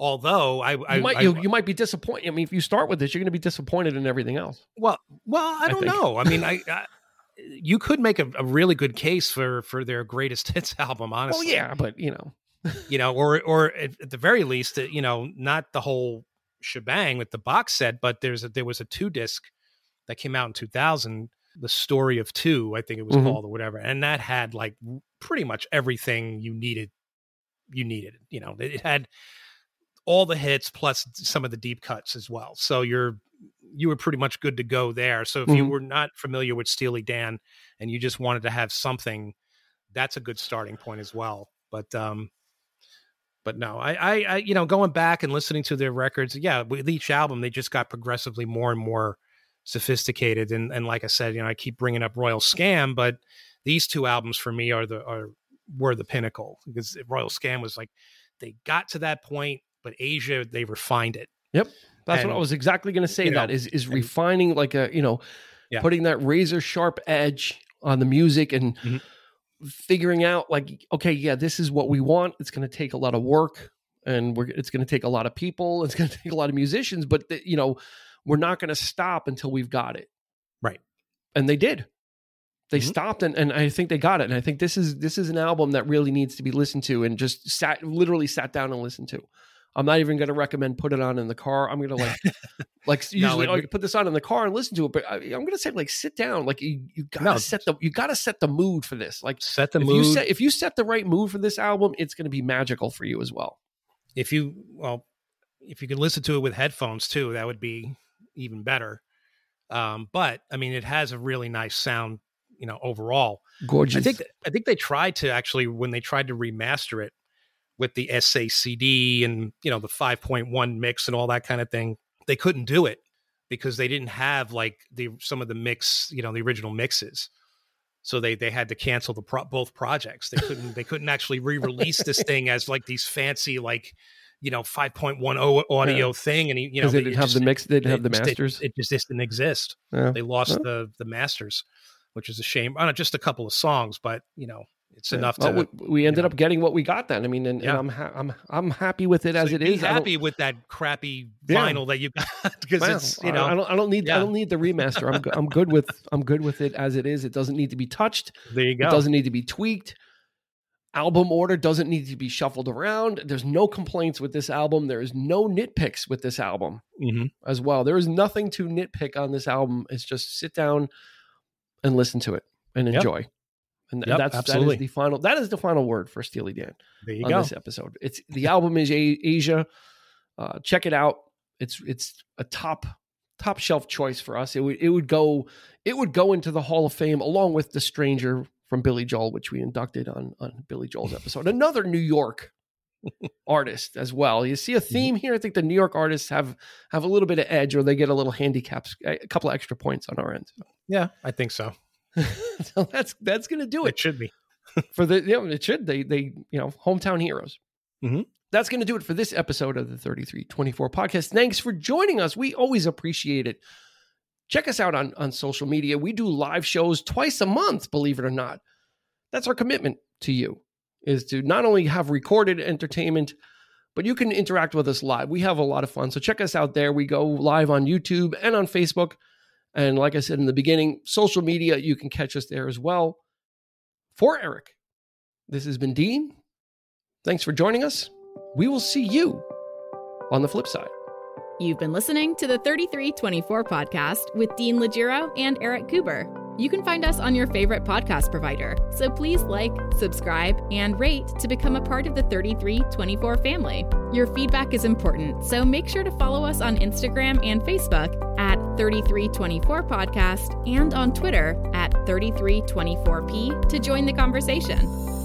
[SPEAKER 3] Although I, I,
[SPEAKER 1] you might
[SPEAKER 3] I-
[SPEAKER 1] you, you might be disappointed. I mean, if you start with this, you're going to be disappointed in everything else.
[SPEAKER 3] well, well, I
[SPEAKER 1] I
[SPEAKER 3] don't
[SPEAKER 1] think.
[SPEAKER 3] know. I mean, I, I you could make a, a really good case for for their greatest hits album.
[SPEAKER 1] Oh
[SPEAKER 3] Honestly,
[SPEAKER 1] yeah, but you know,
[SPEAKER 3] you know, or or at, the very least, uh, you know, not the whole shebang with the box set, but there's a, there was a two disc that came out in 2000, the story of two, I think it was
[SPEAKER 1] Mhm.
[SPEAKER 3] called or whatever, and that had like pretty much everything you needed. You needed, you know, it had all the hits plus some of the deep cuts as well. So you're you were pretty much good to go there. So if you
[SPEAKER 1] Mhm.
[SPEAKER 3] were not familiar with Steely Dan and you just wanted to have something, that's a good starting point as well. But um but no, I, I, I, you know, going back and listening to their records, yeah, with each album, they just got progressively more and more sophisticated. And and like I said, you know, I keep bringing up Royal Scam, but these two albums for me are the are were the pinnacle because Royal Scam was like they got to that point, but Aja they refined it.
[SPEAKER 1] Yep, that's what I was exactly going to say.
[SPEAKER 3] you know,
[SPEAKER 1] that is is
[SPEAKER 3] and-
[SPEAKER 1] refining like a you know,
[SPEAKER 3] Yeah.
[SPEAKER 1] putting that razor sharp edge on the music and
[SPEAKER 3] Mhm.
[SPEAKER 1] Figuring out like, okay, yeah, this is what we want. It's going to take a lot of work, and we're it's going to take a lot of people. It's going to take a lot of musicians, but the, you know, we're not going to stop until we've got it.
[SPEAKER 3] Right.
[SPEAKER 1] And they did. They
[SPEAKER 3] Mhm.
[SPEAKER 1] stopped and, and I think they got it. And I think this is this is an album that really needs to be listened to and just sat literally sat down and listened to. I'm not even going to recommend put it on in the car. I'm going to like like usually
[SPEAKER 3] it
[SPEAKER 1] oh, you put this on in the car and listen to it. But I, I'm going to say like sit down. Like you you got to
[SPEAKER 3] No.
[SPEAKER 1] set the you got to set the mood for this. Like
[SPEAKER 3] Set the
[SPEAKER 1] if
[SPEAKER 3] mood.
[SPEAKER 1] you set if you set the right mood for this album, it's going to be magical for you as well.
[SPEAKER 3] if you well if you can listen to it with headphones too that would be even better um but i mean it has a really nice sound you know overall
[SPEAKER 1] Gorgeous.
[SPEAKER 3] i think i think they tried to actually when they tried to remaster it with the SACD and you know the 5.1 mix and all that kind of thing they couldn't do it because they didn't have like the some of the mix you know the original mixes so they they had to cancel the pro- both projects they couldn't they couldn't actually re-release this thing as like these fancy like you know 5.10 audio thing and you know
[SPEAKER 1] they didn't have
[SPEAKER 3] just-
[SPEAKER 1] the mix. They didn't have the
[SPEAKER 3] just- it-
[SPEAKER 1] masters.
[SPEAKER 3] it, just didn't exist
[SPEAKER 1] Yeah.
[SPEAKER 3] they lost
[SPEAKER 1] Huh?
[SPEAKER 3] the the masters which is a shame on just a couple of songs but you know it's
[SPEAKER 1] Yeah.
[SPEAKER 3] enough
[SPEAKER 1] Well,
[SPEAKER 3] to
[SPEAKER 1] we, we ended
[SPEAKER 3] know.
[SPEAKER 1] up getting what we got then. I mean, and,
[SPEAKER 3] Yeah.
[SPEAKER 1] and I'm ha- I'm I'm happy with it as
[SPEAKER 3] so
[SPEAKER 1] it
[SPEAKER 3] be
[SPEAKER 1] is.
[SPEAKER 3] Happy with that crappy vinyl that you got because
[SPEAKER 1] Well,
[SPEAKER 3] it's you know
[SPEAKER 1] I don't I don't need I don't need the remaster. I'm I'm good with I'm good with it as it is. It doesn't need to be touched.
[SPEAKER 3] there you
[SPEAKER 1] It
[SPEAKER 3] go
[SPEAKER 1] doesn't need to be tweaked. Album order doesn't need to be shuffled around. There's no complaints with this album. There is no nitpicks with this album
[SPEAKER 3] hmm
[SPEAKER 1] as well. There is nothing to nitpick on this album. It's just sit down and listen to it and
[SPEAKER 3] Yep.
[SPEAKER 1] And
[SPEAKER 3] Yep,
[SPEAKER 1] that's
[SPEAKER 3] absolutely.
[SPEAKER 1] is the final that is the final word for Steely Dan
[SPEAKER 3] there you
[SPEAKER 1] on
[SPEAKER 3] go
[SPEAKER 1] this episode. It's the album is a- Aja. Uh, check it out. It's it's a top top shelf choice for us. It would it would go it would go into the Hall of Fame along with The Stranger from Billy Joel, which we inducted on on Billy Joel's episode. Another New York artist as well. You see a theme here. I think the New York artists have have a little bit of edge, or they get a little handicaps, a couple of extra points on our end.
[SPEAKER 3] yeah i think so
[SPEAKER 1] so that's that's gonna do it
[SPEAKER 3] it should be
[SPEAKER 1] for the you know, it should they they you know hometown heroes.
[SPEAKER 3] Mhm.
[SPEAKER 1] That's going to do it for this episode of the 3324 podcast. Thanks for joining us. We always appreciate it. Check us out on on social media. We do live shows twice a month, believe it or not. That's our commitment to you is to not only have recorded entertainment, but you can interact with us live. We have a lot of fun. So check us out there. We go live on YouTube and on Facebook. And like I said in the beginning, social media, you can catch us there as well. For Eric, this has been Dean. Thanks for joining us. We will see you on the flip side.
[SPEAKER 2] You've been listening to the 3324 podcast with Dean Legiro and Eric Cooper. You can find us on your favorite podcast provider, so please like, subscribe, and rate to become a part of the 3324 family. Your feedback is important, so make sure to follow us on Instagram and Facebook at 3324 Podcast and on Twitter at 3324P to join the conversation.